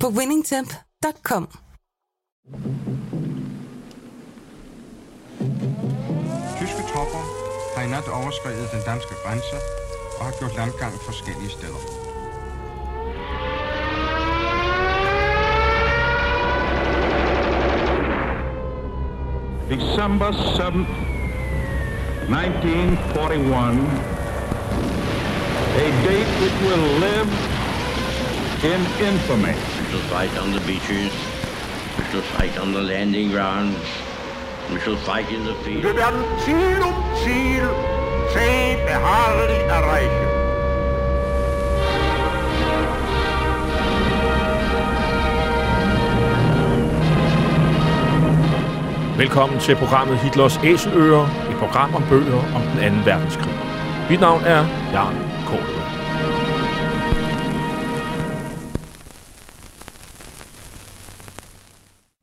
på winningtemp.com. Tyske tropper har i nat overskrevet den danske grænse og har gjort landgang forskellige steder. December 7th, 1941, a date which will live in infamy. Shall fight on the beaches. We shall fight on the landing grounds. We shall fight in the field. Wir werden Ziel um Ziel zäh beharrlich erreichen. Velkommen til programmet Hitlers Æseløer, et program om bøger om den 2. verdenskrig. Mit navn er Jan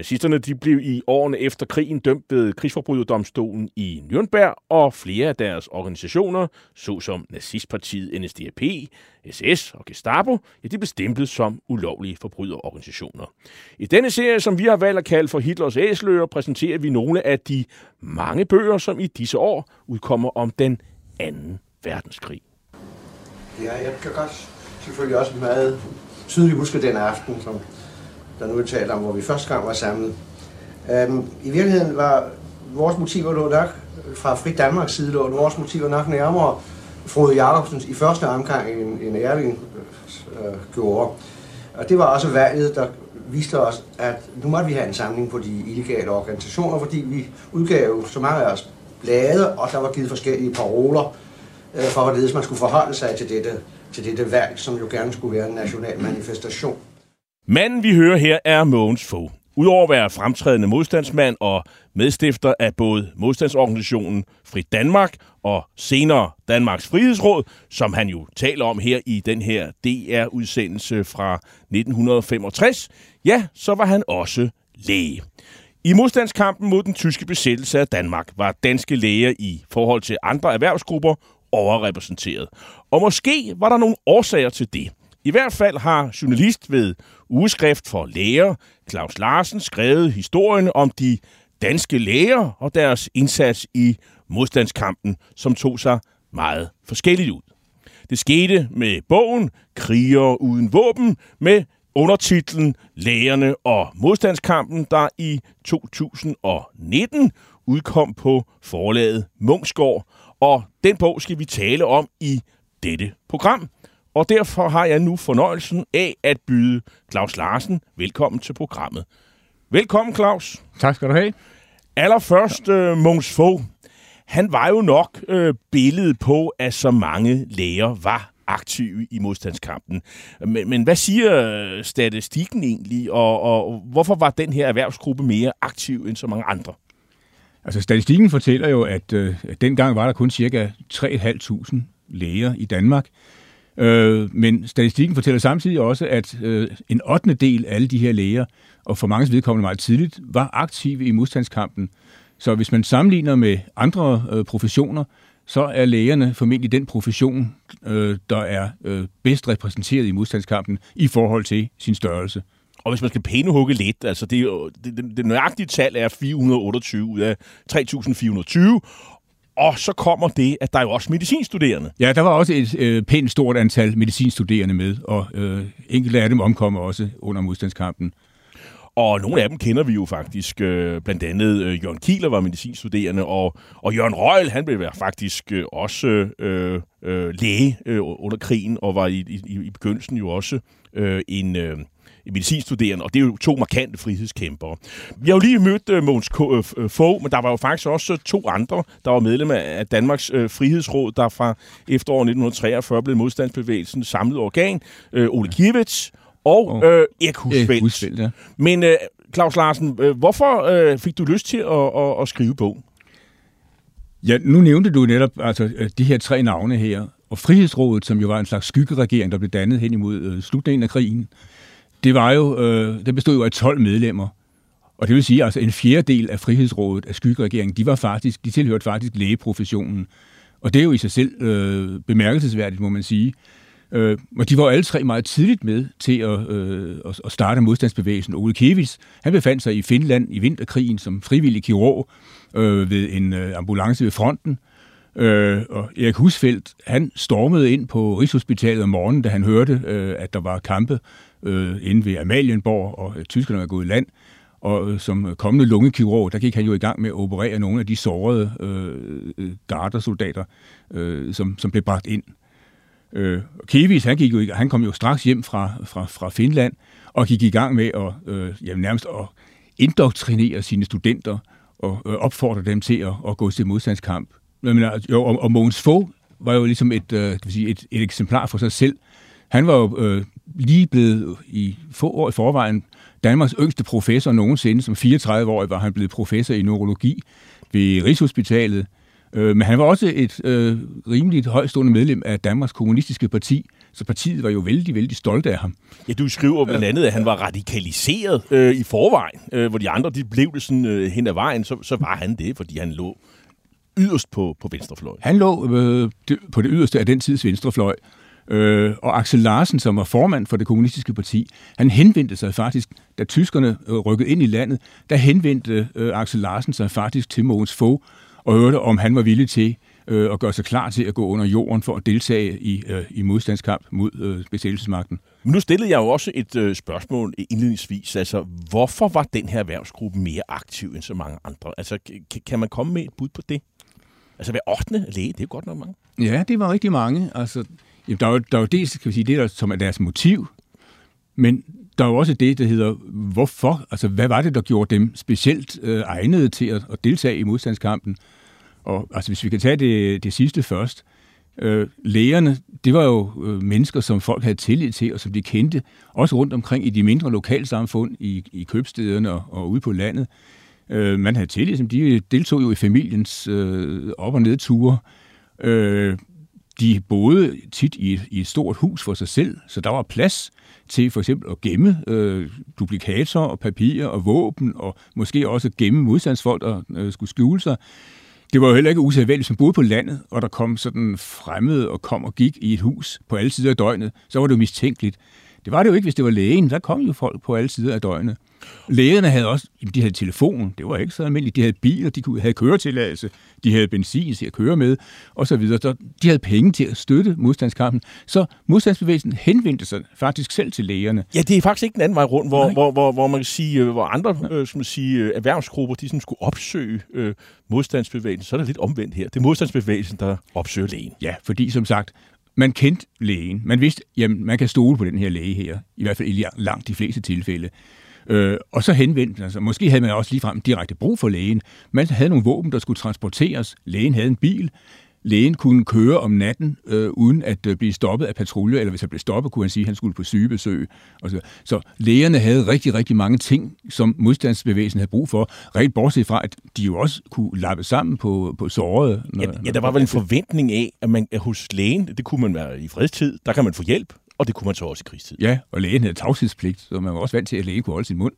Nazisterne de blev i årene efter krigen dømt ved krigsforbryderdomstolen i Nürnberg, og flere af deres organisationer, såsom nazistpartiet NSDAP, SS og Gestapo, ja, de blev stemplet som ulovlige forbryderorganisationer. I denne serie, som vi har valgt at kalde for Hitlers æsler, præsenterer vi nogle af de mange bøger, som i disse år udkommer om den anden verdenskrig. Ja, jeg kan godt selvfølgelig også meget tydeligt huske den aften, som der nu er talt om, hvor vi første gang var samlet. Øhm, I virkeligheden var vores motiver lå nok fra Fri Danmarks side, lå vores motiver nok nærmere Frode Jacobsens i første omgang, end, end Erling øh, øh, gjorde. Og det var også valget, der viste os, at nu måtte vi have en samling på de illegale organisationer, fordi vi udgav så mange af os blade, og der var givet forskellige paroler øh, for, hvorledes man skulle forholde sig til dette, til dette valg, som jo gerne skulle være en national manifestation. Manden, vi hører her, er Mogens Fogh. Udover at være fremtrædende modstandsmand og medstifter af både modstandsorganisationen Fri Danmark og senere Danmarks Frihedsråd, som han jo taler om her i den her DR-udsendelse fra 1965, ja, så var han også læge. I modstandskampen mod den tyske besættelse af Danmark var danske læger i forhold til andre erhvervsgrupper overrepræsenteret. Og måske var der nogle årsager til det. I hvert fald har journalist ved Ugeskrift for Læger, Claus Larsen, skrevet historien om de danske læger og deres indsats i modstandskampen, som tog sig meget forskelligt ud. Det skete med bogen Kriger uden våben med undertitlen Lægerne og modstandskampen, der i 2019 udkom på forlaget Mungsgård. Og den bog skal vi tale om i dette program. Og derfor har jeg nu fornøjelsen af at byde Claus Larsen velkommen til programmet. Velkommen, Claus. Tak skal du have. Allerførst, øh, Måns Fogh. Han var jo nok øh, billedet på, at så mange læger var aktive i modstandskampen. Men, men hvad siger øh, statistikken egentlig, og, og hvorfor var den her erhvervsgruppe mere aktiv end så mange andre? Altså statistikken fortæller jo, at, øh, dengang var der kun cirka 3.500 læger i Danmark. Øh, men statistikken fortæller samtidig også, at øh, en 8. del af alle de her læger, og for mange vedkommende meget tidligt, var aktive i modstandskampen. Så hvis man sammenligner med andre øh, professioner, så er lægerne formentlig den profession, øh, der er øh, bedst repræsenteret i modstandskampen i forhold til sin størrelse. Og hvis man skal pænehugge lidt, altså det, det, det, det nøjagtige tal er 428 ud af 3420, og så kommer det, at der er jo også medicinstuderende. Ja, der var også et øh, pænt stort antal medicinstuderende med, og øh, enkelte af dem omkommer også under modstandskampen. Og nogle af dem kender vi jo faktisk. Øh, blandt andet øh, Jørgen Kieler var medicinstuderende, og, og Jørgen Røgl, han blev faktisk øh, også øh, øh, læge øh, under krigen, og var i, i, i begyndelsen jo også øh, en... Øh, medicinstuderende, og det er jo to markante frihedskæmpere. Vi har jo lige mødt uh, Måns uh, Fogh, men der var jo faktisk også to andre, der var medlem af Danmarks Frihedsråd, der fra efteråret 1943 blev modstandsbevægelsen samlet organ. Ole Kivits og uh, Erik Husfeldt. Husfeldt ja. Men uh, Claus Larsen, hvorfor fik du lyst til at, at, at skrive bogen? Ja, nu nævnte du netop altså, de her tre navne her, og Frihedsrådet, som jo var en slags skyggeregering, der blev dannet hen imod øh, slutningen af krigen, det var jo, øh, det bestod jo af 12 medlemmer. Og det vil sige, altså en fjerdedel af Frihedsrådet, af skyggeregeringen, de var faktisk, de tilhørte faktisk lægeprofessionen. Og det er jo i sig selv øh, bemærkelsesværdigt, må man sige. Øh, og de var alle tre meget tidligt med til at, øh, at starte modstandsbevægelsen. Ole Kevits, han befandt sig i Finland i vinterkrigen som frivillig kirurg øh, ved en øh, ambulance ved fronten. Øh, og Erik Husfeldt, han stormede ind på Rigshospitalet om morgenen, da han hørte, øh, at der var kampe øh, inde ved Amalienborg, og øh, tyskerne var gået i land. Og øh, som kommende lungekirurg, der gik han jo i gang med at operere nogle af de sårede øh, øh gardersoldater, øh, som, som blev bragt ind. Øh, Kevis, han, gik jo, han kom jo straks hjem fra, fra, fra Finland, og gik i gang med at øh, jamen, nærmest at indoktrinere sine studenter, og øh, opfordre dem til at, at gå til modstandskamp. Men, jo, og, og Mogens Fogh var jo ligesom et, øh, kan sige, et, et eksemplar for sig selv. Han var jo øh, lige blevet i få år i forvejen Danmarks yngste professor nogensinde. Som 34-årig var han blevet professor i neurologi ved Rigshospitalet. Øh, men han var også et øh, rimeligt højstående medlem af Danmarks Kommunistiske Parti, så partiet var jo vældig, vældig stolt af ham. Ja, du skriver blandt andet, at han var radikaliseret øh, i forvejen, øh, hvor de andre de blev det sådan øh, hen ad vejen, så, så var han det, fordi han lå yderst på, på venstrefløj. Han lå øh, på det yderste af den tids venstrefløj, Øh, og Axel Larsen, som var formand for det kommunistiske parti, han henvendte sig faktisk, da tyskerne øh, rykkede ind i landet, der henvendte øh, Axel Larsen sig faktisk til Mogens Fogh og hørte, om han var villig til øh, at gøre sig klar til at gå under jorden for at deltage i, øh, i modstandskamp mod øh, besættelsesmagten. Men nu stillede jeg jo også et øh, spørgsmål indledningsvis. Altså, hvorfor var den her erhvervsgruppe mere aktiv end så mange andre? Altså, kan man komme med et bud på det? Altså, hver 8. læge, det er jo godt nok mange. Ja, det var rigtig mange. Altså, Jamen, der er jo, der er jo dels, kan vi sige, det, der, som er deres motiv, men der er jo også det, der hedder, hvorfor? Altså, hvad var det, der gjorde dem specielt øh, egnede til at, at deltage i modstandskampen? Og altså, hvis vi kan tage det, det sidste først. Øh, lægerne, det var jo øh, mennesker, som folk havde tillid til, og som de kendte, også rundt omkring i de mindre lokalsamfund, i, i købstederne og, og ude på landet. Øh, man havde tillid, som de deltog jo i familiens øh, op- og nedture. Øh, de boede tit i et, i et stort hus for sig selv, så der var plads til for eksempel at gemme øh, duplikater og papirer og våben, og måske også gemme modstandsfolk, der øh, skulle skjule sig. Det var jo heller ikke usædvanligt, som boede på landet, og der kom sådan fremmede og kom og gik i et hus på alle sider af døgnet, så var det jo mistænkeligt. Det var det jo ikke, hvis det var lægen. Der kom jo folk på alle sider af døgnet. Lægerne havde også, de havde telefon, det var ikke så almindeligt, de havde biler, de havde køretilladelse, de havde benzin til at køre med, og så videre. Så de havde penge til at støtte modstandskampen. Så modstandsbevægelsen henvendte sig faktisk selv til lægerne. Ja, det er faktisk ikke den anden vej rundt, hvor, hvor, hvor, hvor man kan sige, øh, hvor andre øh, man sige, øh, erhvervsgrupper, de sådan skulle opsøge øh, modstandsbevægelsen. Så er det lidt omvendt her. Det er modstandsbevægelsen, der opsøger lægen. Ja, fordi som sagt, man kendte lægen. Man vidste, jamen, man kan stole på den her læge her, i hvert fald i langt de fleste tilfælde. Øh, og så henvendte altså, måske havde man også ligefrem direkte brug for lægen. Man havde nogle våben, der skulle transporteres. Lægen havde en bil. Lægen kunne køre om natten, øh, uden at øh, blive stoppet af patrulje, eller hvis han blev stoppet, kunne han sige, at han skulle på sygebesøg. Og så. så lægerne havde rigtig, rigtig mange ting, som modstandsbevægelsen havde brug for, rent bortset fra, at de jo også kunne lappe sammen på, på såret. Når, ja, ja, der var vel en forventning af, at man at hos lægen, det kunne man være i fredstid, der kan man få hjælp, og det kunne man så også i krigstid. Ja, og lægen havde tavshedspligt, så man var også vant til, at lægen kunne holde sin mund.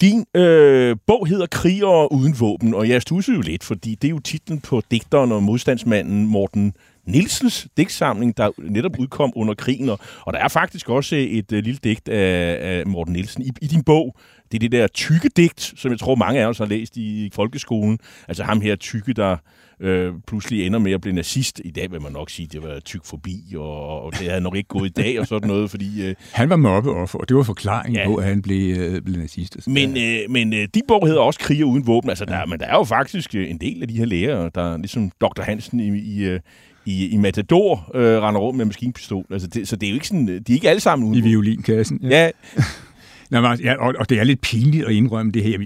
Din øh, bog hedder Krigere uden våben, og jeg stusser jo lidt, fordi det er jo titlen på digteren og modstandsmanden Morten Nielsens digtsamling, der netop udkom under krigen. Og, og der er faktisk også et øh, lille digt af, af Morten Nielsen i, i din bog, det er det der tykke digt, som jeg tror mange af os har læst i folkeskolen. Altså ham her tykke, der øh, pludselig ender med at blive nazist. I dag vil man nok sige, at det var tyk forbi, og, og det havde nok ikke gået i dag og sådan noget, fordi... Øh, han var mobbeoffer, og det var forklaringen ja. på, at han blev, øh, blev nazist. Men, øh, men øh, de bog hedder også Kriger uden våben. Altså, der, men der er jo faktisk øh, en del af de her læger, der ligesom Dr. Hansen i, i øh, i, i Matador øh, render rundt med maskinpistol. Altså det, så det er jo ikke sådan, de er ikke alle sammen uden I violinkassen. Ja. ja. Nå, men, ja og, og det er lidt pinligt at indrømme det her.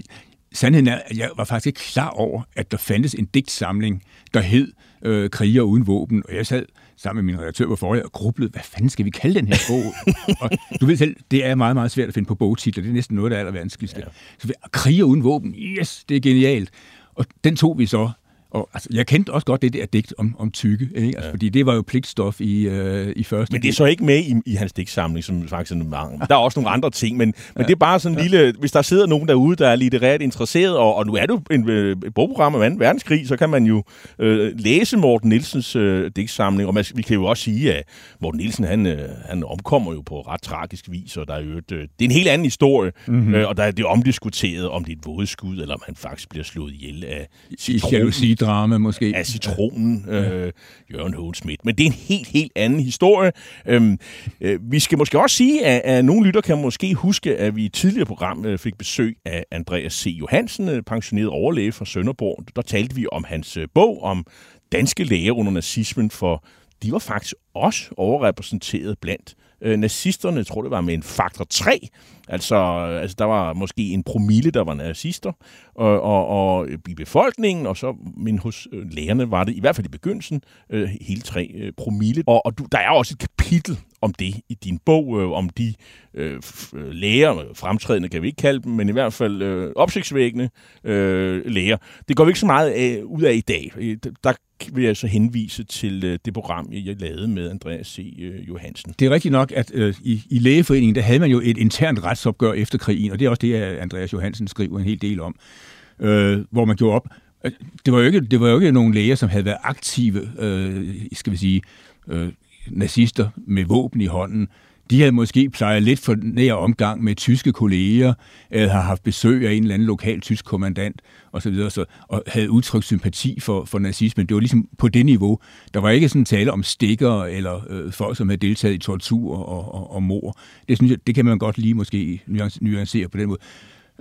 Sandheden er, at jeg var faktisk ikke klar over, at der fandtes en digtsamling, der hed øh, Kriger uden våben. Og jeg sad sammen med min redaktør på forrige og grublede, hvad fanden skal vi kalde den her bog? og du ved selv, det er meget, meget svært at finde på bogtitler. Det er næsten noget, der er allervanskeligste. Ja. Så Kriger uden våben, yes, det er genialt. Og den tog vi så og altså, jeg kendte også godt det der digt om, om tykke, ikke? Altså, ja. fordi det var jo pligtstof i, øh, i første Men det er så ikke med i, i hans digtsamling, som faktisk er mange. Der er også nogle andre ting, men, ja. men det er bare sådan en ja. lille... Hvis der sidder nogen derude, der er litterært interesseret, og, og nu er det jo en, øh, et bogprogram om 2. verdenskrig, så kan man jo øh, læse Morten Nielsens øh, digtsamling, og man, vi kan jo også sige, at Morten Nielsen, han, øh, han omkommer jo på ret tragisk vis, og der er jo et, øh, det er en helt anden historie, mm-hmm. øh, og der er det omdiskuteret, om det er et vådeskud, eller om han faktisk bliver slået ihjel af citronen drama måske. Af citronen, ja. øh, Jørgen Hågen Schmidt. Men det er en helt, helt anden historie. Øhm, øh, vi skal måske også sige, at, at nogle lytter kan måske huske, at vi i tidligere program øh, fik besøg af Andreas C. Johansen, øh, pensioneret overlæge fra Sønderborg. Der talte vi om hans øh, bog om danske læger under nazismen, for de var faktisk også overrepræsenteret blandt øh, nazisterne, jeg tror det var med en faktor 3. Altså, altså der var måske en promille, der var nazister og, og, og i befolkningen, og så men hos øh, var det, i hvert fald i begyndelsen, øh, hele 3 øh, promille. Og, og du, der er også et kapitel om det i din bog, øh, om de Øh, øh, læger, fremtrædende kan vi ikke kalde dem, men i hvert fald øh, opsigtsvækkende øh, læger. Det går vi ikke så meget af, ud af i dag. Øh, der vil jeg så henvise til det program, jeg lavede med Andreas C. Johansen. Det er rigtigt nok, at øh, i, i lægeforeningen, der havde man jo et internt retsopgør efter krigen, og det er også det, Andreas Johansen skriver en hel del om, øh, hvor man gjorde op. Det var, jo ikke, det var jo ikke nogen læger, som havde været aktive, øh, skal vi sige, øh, nazister med våben i hånden. De havde måske plejet lidt for nær omgang med tyske kolleger, eller har haft besøg af en eller anden lokal tysk kommandant osv., så, og havde udtrykt sympati for, for nazismen. Det var ligesom på det niveau. Der var ikke sådan tale om stikker eller øh, folk, som havde deltaget i tortur og, og, og mor. Det, synes jeg, det kan man godt lige måske nuancere på den måde.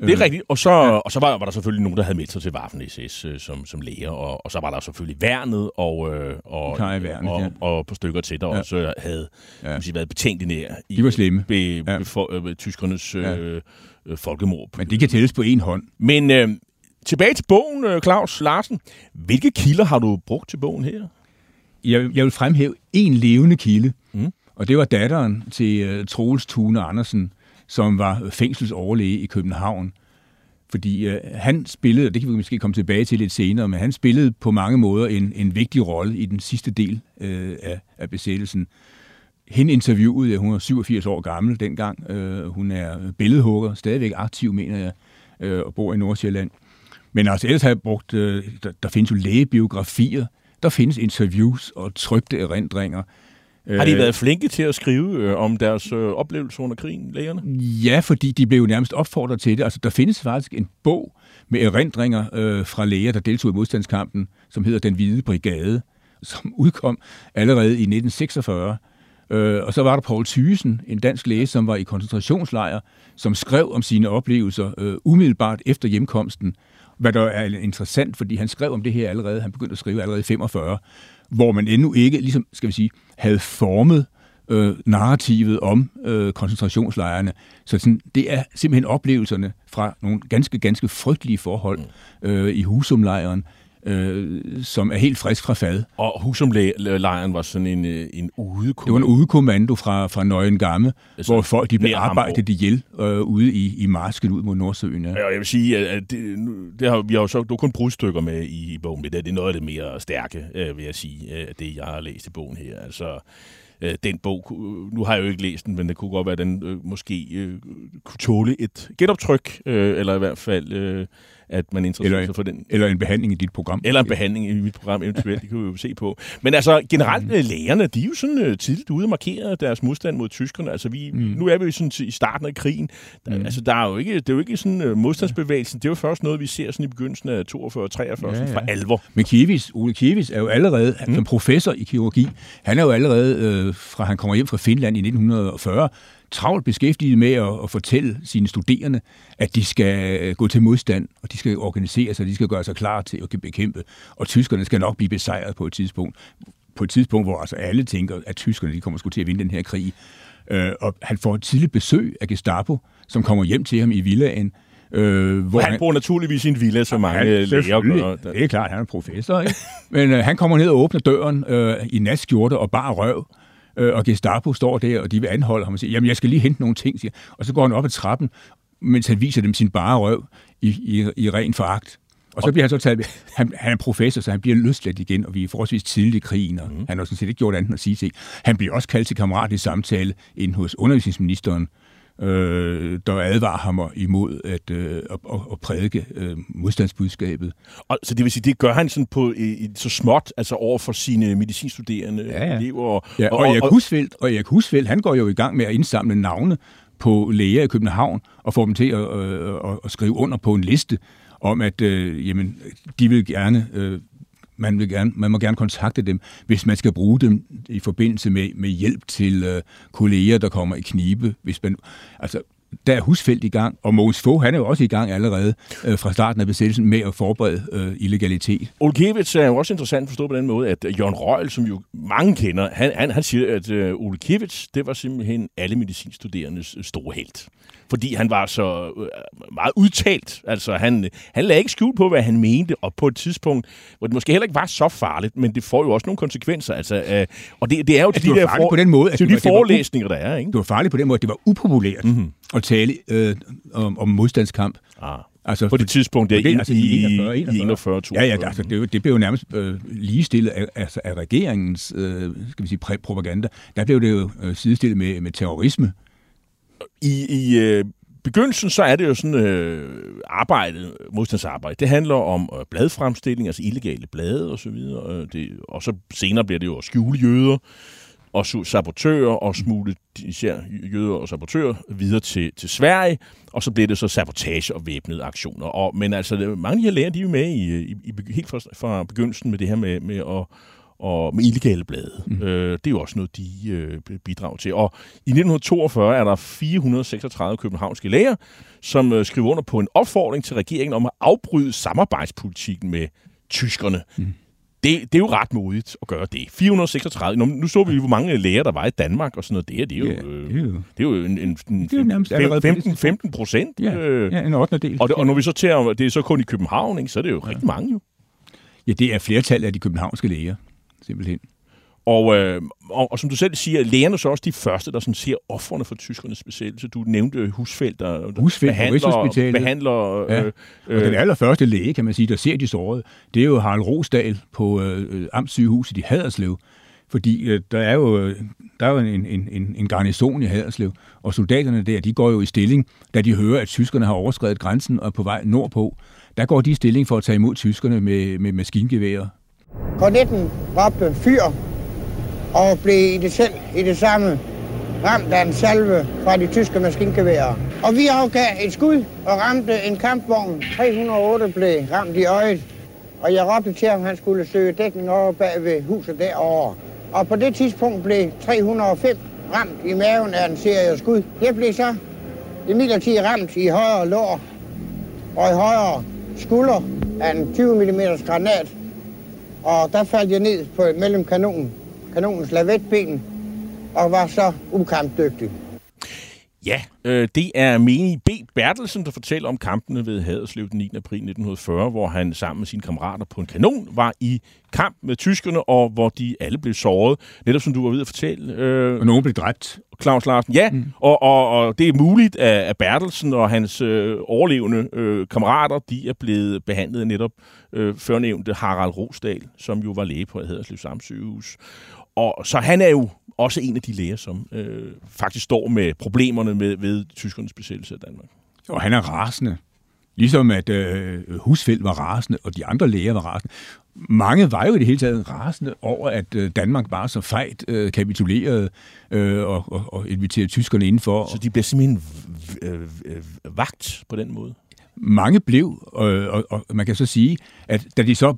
Det er øh, rigtigt. Og så, ja. og så var, var der selvfølgelig nogen, der havde meldt sig til Waffen-SS øh, som, som læger, og, og så var der selvfølgelig værnet og, øh, og, værnet, og, ja. og på stykker til, der ja. også havde ja. sige, været betænkt nær i De var slemme. Be, ja. for, øh, tyskernes ja. øh, folkemord. Men de kan tælles på en hånd. Men øh, tilbage til bogen, øh, Claus Larsen. Hvilke kilder har du brugt til bogen her? Jeg, jeg vil fremhæve en levende kilde, mm. og det var datteren til uh, Troels Thune Andersen, som var fængselsoverlæge i København. Fordi øh, han spillede, og det kan vi måske komme tilbage til lidt senere, men han spillede på mange måder en, en vigtig rolle i den sidste del øh, af, af besættelsen. Hende interviewede hun er 87 år gammel dengang. Øh, hun er billedhugger, stadigvæk aktiv, mener jeg, øh, og bor i Nordsjælland. Men altså ellers har jeg brugt, øh, der, der findes jo lægebiografier, der findes interviews og trygte erindringer. Har de øh, været flinke til at skrive øh, om deres øh, oplevelser under krigen, lægerne? Ja, fordi de blev nærmest opfordret til det. Altså, der findes faktisk en bog med erindringer øh, fra læger, der deltog i modstandskampen, som hedder Den Hvide Brigade, som udkom allerede i 1946. Øh, og så var der Paul Thysen, en dansk læge, som var i koncentrationslejr, som skrev om sine oplevelser øh, umiddelbart efter hjemkomsten. Hvad der er interessant, fordi han skrev om det her allerede, han begyndte at skrive allerede i 45 hvor man endnu ikke, ligesom, skal vi sige, havde formet øh, narrativet om øh, koncentrationslejrene. Så sådan, det er simpelthen oplevelserne fra nogle ganske, ganske frygtelige forhold øh, i Husumlejren, øh, som er helt frisk fra fad. Og Husumlejren var sådan en, øh, en udekommando? Det var en udekommando fra, fra Nøgen Gamme, altså, hvor folk de blev arbejdet ihjel øh, ude i, i marsken ud mod Nordsøen. Ja. ja jeg vil sige, at det, det har, vi har jo så du kun brudstykker med i, i bogen, men det, det er noget af det mere stærke, øh, vil jeg sige, øh, det jeg har læst i bogen her. Altså, øh, den bog, nu har jeg jo ikke læst den, men det kunne godt være, at den øh, måske øh, kunne tåle et genoptryk, øh, eller i hvert fald øh, at man interesserer Eller, sig for den. eller en behandling i dit program. Eller en behandling i mit program eventuelt, det kan vi jo se på. Men altså, generelt, mm. lægerne, de er jo sådan uh, tidligt ude og markere deres modstand mod tyskerne. Altså, vi, mm. nu er vi jo sådan i starten af krigen. Der, mm. Altså, der er jo ikke, det er jo ikke sådan uh, modstandsbevægelsen. Det er jo først noget, vi ser sådan i begyndelsen af 42-43 ja, ja. fra alvor. Men Kiewis, Ole Kiewis er jo allerede, mm. som professor i kirurgi, han er jo allerede, øh, fra han kommer hjem fra Finland i 1940, travlt beskæftiget med at, at fortælle sine studerende, at de skal øh, gå til modstand, og de skal organisere sig, de skal gøre sig klar til at bekæmpe, og tyskerne skal nok blive besejret på et tidspunkt. På et tidspunkt, hvor altså alle tænker, at tyskerne de kommer sgu til at vinde den her krig. Øh, og han får et tidligt besøg af Gestapo, som kommer hjem til ham i villaen, Øh, hvor han, han bor naturligvis i en villa, så mange han, læger gør. Det er klart, han er professor. Ikke? Men øh, han kommer ned og åbner døren øh, i natskjorte og bare røv. Øh, og Gestapo står der, og de vil anholde ham og sige, jamen jeg skal lige hente nogle ting, siger. Og så går han op ad trappen, mens han viser dem sin bare røv i, i, i ren foragt. Og så bliver han så taget, han, han er professor, så han bliver løsladt igen, og vi er forholdsvis tidligt i krigen, og mm. han har sådan set ikke gjort andet end at sige ting. Han bliver også kaldt til kammerat samtale ind hos undervisningsministeren, øh, der advarer ham imod at, øh, at, at, prædike øh, modstandsbudskabet. Og, så det vil sige, det gør han sådan på i, så småt, altså over for sine medicinstuderende ja, ja. elever. Og, ja, og, og, Erik Husfeldt, og Erik Husfeldt, han går jo i gang med at indsamle navne på læger i København og få dem til at, øh, at, at skrive under på en liste om, at øh, jamen, de vil gerne øh, man, vil gerne, man må gerne kontakte dem, hvis man skal bruge dem i forbindelse med, med hjælp til øh, kolleger, der kommer i knibe. Hvis man, altså, der er husfelt i gang, og Mogens Fogh, han er jo også i gang allerede øh, fra starten af besættelsen med at forberede øh, illegalitet. Olkiewicz er jo også interessant forstået på den måde, at Jørgen Røgl, som jo mange kender, han, han, han siger, at øh, Olkiewicz, det var simpelthen alle medicinstuderendes store helt fordi han var så øh, meget udtalt. Altså, han, han lagde ikke skjul på, hvad han mente, og på et tidspunkt, hvor det måske heller ikke var så farligt, men det får jo også nogle konsekvenser. Altså, øh, og det, det er jo altså, de, der for, på den måde, at det, de forelæsninger, der er. Ikke? Det var farligt på den måde, at det var upopulært mm-hmm. at tale øh, om, om modstandskamp. Ah. Altså, på det tidspunkt, der det, altså, i, 41, i 41 Ja, ja, altså, det, det blev jo nærmest øh, ligestillet af, altså, af regeringens øh, skal vi sige, propaganda. Der blev det jo øh, sidestillet med, med terrorisme i, i øh, begyndelsen, så er det jo sådan øh, arbejde, modstandsarbejde. Det handler om øh, bladfremstilling, altså illegale blade og så videre. Øh, det, og så senere bliver det jo at skjule jøder og sabotører og smule især jøder og sabotører videre til, til Sverige, og så bliver det så sabotage og væbnede aktioner. Og, men altså, mange af de her lærer, de er jo med i, øh, i, i helt fra, fra begyndelsen med det her med, med at og med illegale blade. Mm. Øh, det er jo også noget, de øh, bidrager til. Og i 1942 er der 436 københavnske læger, som øh, skriver under på en opfordring til regeringen om at afbryde samarbejdspolitikken med tyskerne. Mm. Det, det er jo ret modigt at gøre det. 436. Nu, nu så vi, hvor mange læger der var i Danmark og sådan noget. Det, er, det, er, jo, yeah, øh, det, er, jo, det er jo en, en, en det er 15, 15 procent. Ja, øh, ja, en 8. del. Og, det, og når vi så tager, det er så kun i København, ikke, så er det jo ja. rigtig mange jo. Ja, det er flertal af de københavnske læger simpelthen. Og, øh, og, og som du selv siger, lægerne så også de første, der sådan ser offerne for tyskernes besættelse. Du nævnte Husfeldt, der, Husfeldt, behandler... behandler ja. øh, og den allerførste læge, kan man sige, der ser de sårede, det er jo Harald Rosdal på øh, Amtssygehuset i Haderslev. Fordi øh, der er jo, øh, der er jo en, en, en, en garnison i Haderslev, og soldaterne der, de går jo i stilling, da de hører, at tyskerne har overskrevet grænsen og er på vej nordpå. Der går de i stilling for at tage imod tyskerne med, med maskingeværer Kornetten råbte fyr og blev i det, selv, i det samme ramt af en salve fra de tyske maskingeværer. Og vi afgav et skud og ramte en kampvogn. 308 blev ramt i øjet, og jeg råbte til ham, at han skulle søge dækning over bag ved huset derovre. Og på det tidspunkt blev 305 ramt i maven af en serie skud. Jeg blev så imidlertid ramt i højre lår og i højre skulder af en 20 mm granat, og der faldt jeg ned på mellem kanonen, kanonens lavetben, og var så ukampdygtig. Ja, øh, det er Meni B. Bertelsen, der fortæller om kampene ved Haderslev den 9. april 1940, hvor han sammen med sine kammerater på en kanon var i kamp med tyskerne, og hvor de alle blev såret. Netop som du var ved at fortælle. Øh, og nogen blev dræbt. Claus Larsen, ja. Mm. Og, og, og det er muligt, at, at Bertelsen og hans øh, overlevende øh, kammerater, de er blevet behandlet netop øh, førnævnte Harald Rosdal, som jo var læge på Haderslev Samsygehus. Og så han er jo også en af de læger, som øh, faktisk står med problemerne med ved tyskernes besættelse af Danmark. Og han er rasende. Ligesom at øh, Husfeldt var rasende, og de andre læger var rasende. Mange var jo i det hele taget rasende over, at øh, Danmark bare så fejt øh, kapitulerede øh, og, og, og inviterede tyskerne indenfor. Så de bliver simpelthen øh, øh, vagt på den måde? Mange blev, øh, og, og man kan så sige, at da de så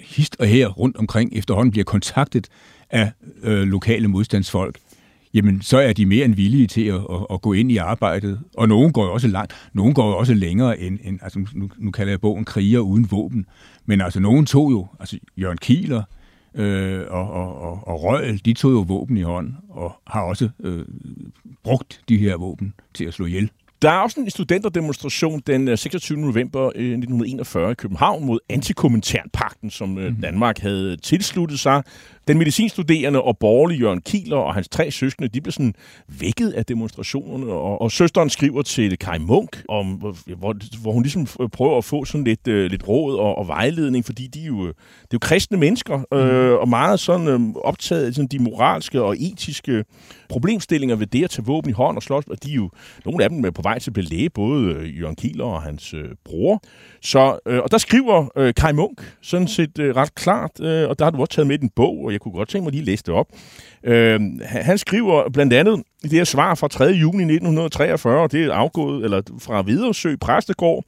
hist og her rundt omkring efterhånden bliver kontaktet af øh, lokale modstandsfolk, jamen så er de mere end villige til at, at, at gå ind i arbejdet. Og nogen går jo også langt, nogen går jo også længere end, end altså nu, nu kalder jeg bogen kriger uden våben, men altså nogen tog jo, altså Jørgen Kieler øh, og, og, og, og Røgel, de tog jo våben i hånden og har også øh, brugt de her våben til at slå ihjel. Der er også en studenterdemonstration den 26. Øh, november 1941 i København mod antikommenternpakten, som mm. Danmark havde tilsluttet sig. Den medicinstuderende og borgerlige Jørgen Kieler og hans tre søskende, de blev sådan vækket af demonstrationerne, og, og søsteren skriver til Kai Munk, om, hvor, hvor hun ligesom prøver at få sådan lidt, uh, lidt råd og, og vejledning, fordi de er jo, det er jo kristne mennesker, mm. øh, og meget sådan øh, optaget af sådan de moralske og etiske problemstillinger ved det at tage våben i hånd og slås, og de er jo, nogle af dem er på vej til at blive læge, både øh, Jørgen Kieler og hans øh, bror. Så, øh, og der skriver øh, Kai Munk sådan set øh, ret klart, øh, og der har du også taget med den bog, og jeg kunne godt tænke mig lige at læse det op. Øh, han skriver blandt andet i det her svar fra 3. juni 1943, det er afgået eller fra Vidersø Præstegård.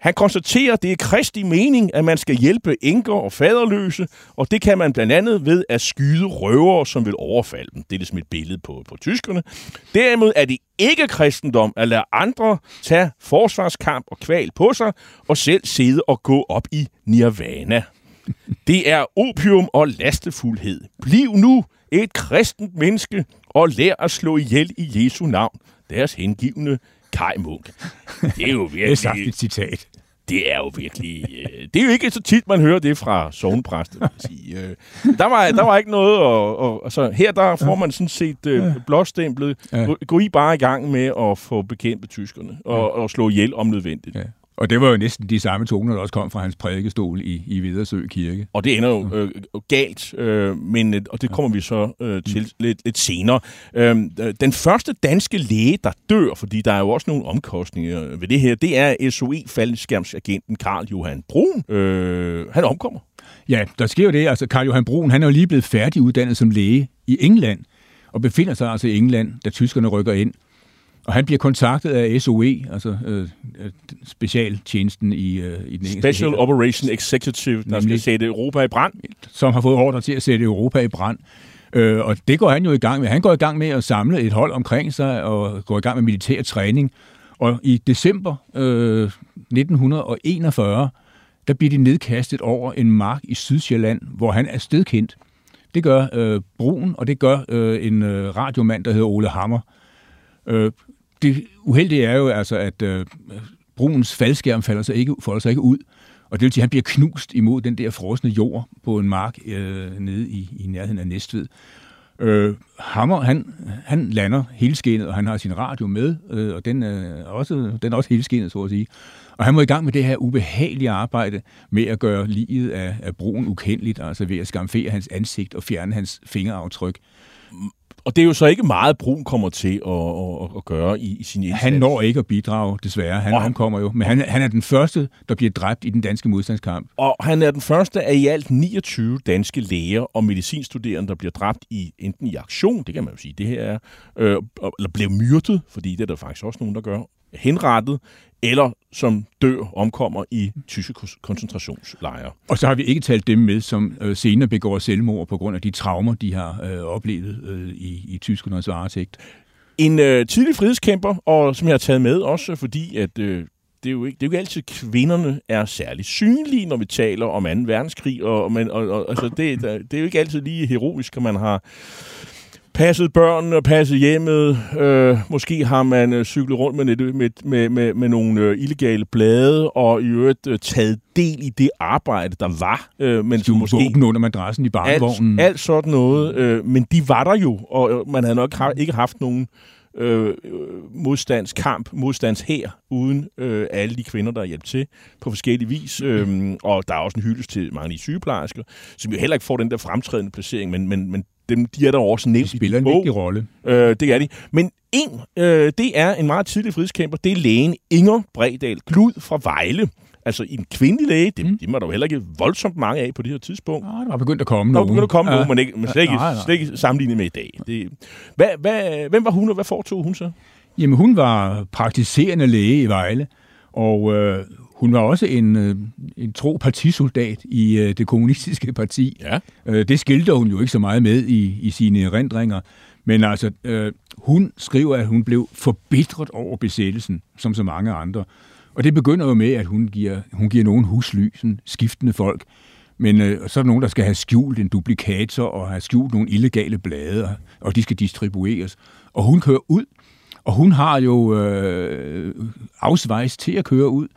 Han konstaterer, at det er kristi mening, at man skal hjælpe enker og faderløse, og det kan man blandt andet ved at skyde røvere, som vil overfalde dem. Det er ligesom et billede på, på tyskerne. Derimod er det ikke kristendom at lade andre tage forsvarskamp og kval på sig, og selv sidde og gå op i nirvana. Det er opium og lastefuldhed. Bliv nu et kristent menneske og lær at slå ihjel i Jesu navn. Deres hengivende Kai Munk. Det er jo virkelig... det er et citat. Det er jo virkelig... Øh, det er jo ikke så tit, man hører det fra sige. Øh, der, var, der var ikke noget, og, og, altså, her der får man sådan set øh, blåstemplet. Gå, gå I bare i gang med at få bekæmpet tyskerne, og, og slå ihjel om nødvendigt. Ja. Og det var jo næsten de samme toner, der også kom fra hans prædikestol i, i Vidersø Kirke. Og det ender jo øh, galt, øh, men, øh, og det kommer vi så øh, til lidt, lidt senere. Øh, den første danske læge, der dør, fordi der er jo også nogle omkostninger ved det her, det er SOE-faldskærmsagenten Karl Johan Brun. Øh, han omkommer. Ja, der sker jo det. Altså, Karl Johan Brun, han er jo lige blevet færdiguddannet som læge i England, og befinder sig altså i England, da tyskerne rykker ind. Og han bliver kontaktet af SOE, altså øh, specialtjenesten i, øh, i den Special engelske Operation Executive, der skal sætte Europa i brand. Som har fået ordre til at sætte Europa i brand. Øh, og det går han jo i gang med. Han går i gang med at samle et hold omkring sig og går i gang med militær træning. Og i december øh, 1941, der bliver de nedkastet over en mark i Sydsjælland, hvor han er stedkendt. Det gør øh, Brun, og det gør øh, en øh, radiomand, der hedder Ole Hammer. Øh, det uheldige er jo altså, at øh, brugens faldskærm falder sig ikke, folder sig ikke ud, og det vil sige, at han bliver knust imod den der frosne jord på en mark øh, nede i, i nærheden af Næstved. Øh, Hammer, han, han lander helskinnet, og han har sin radio med, øh, og den er, også, den er også helskinnet, så at sige. Og han må i gang med det her ubehagelige arbejde med at gøre livet af, af broen ukendeligt, altså ved at skamfere hans ansigt og fjerne hans fingeraftryk. Og det er jo så ikke meget, Brun kommer til at, at, at gøre i, i sin indsats. Han når ikke at bidrage, desværre. Han, og han omkommer jo. Men han, han er den første, der bliver dræbt i den danske modstandskamp. Og han er den første af i alt 29 danske læger og medicinstuderende, der bliver dræbt i enten i aktion, det kan man jo sige, det her er, øh, eller bliver myrdet, fordi det er der faktisk også nogen, der gør, henrettet, eller som dør, omkommer i tyske koncentrationslejre. Og så har vi ikke talt dem med, som øh, senere begår selvmord på grund af de traumer, de har øh, oplevet øh, i, i tyskernes varetægt. En øh, tidlig frihedskæmper, og som jeg har taget med også, fordi at øh, det er, jo ikke, det er jo ikke altid, kvinderne er særlig synlige, når vi taler om 2. verdenskrig, og, men, og, og altså det, det er jo ikke altid lige heroisk, at man har passet børnene og passet hjemmet. Øh, måske har man øh, cyklet rundt med, med, med, med, med nogle øh, illegale blade, og i øvrigt øh, taget del i det arbejde, der var. Øh, men Stue måske våben under madrassen i barnevognen. Alt, alt sådan noget. Øh, men de var der jo, og øh, man havde nok ha- ikke haft nogen øh, modstandskamp, modstandshær, uden øh, alle de kvinder, der er til på forskellige vis. Øh, og der er også en hyldest til mange af de sygeplejersker, som jo heller ikke får den der fremtrædende placering, men, men, men dem, de er der også nævnt. De spiller en vigtig rolle. Øh, det er de. Men en, øh, det er en meget tidlig frihedskæmper. Det er lægen Inger Bredal Glud fra Vejle. Altså en kvindelig læge, det, mm. det var der jo heller ikke voldsomt mange af på det her tidspunkt. Ja, der var begyndt at komme Der var nogen. begyndt at komme ja. nogen, men, ikke, men slet, ikke, Nej, nej. slet ikke sammenlignet med i dag. Det, hvad, hvad, hvem var hun, og hvad foretog hun så? Jamen, hun var praktiserende læge i Vejle, og øh, hun var også en, øh, en tro partisoldat i øh, det kommunistiske parti. Ja. Øh, det skilte hun jo ikke så meget med i, i sine erindringer. Men altså, øh, hun skriver, at hun blev forbitret over besættelsen, som så mange andre. Og det begynder jo med, at hun giver, hun giver nogen husly, sådan skiftende folk. Men øh, så er der nogen, der skal have skjult en duplikator og have skjult nogle illegale blade, og de skal distribueres. Og hun kører ud, og hun har jo øh, afsvejs til at køre ud.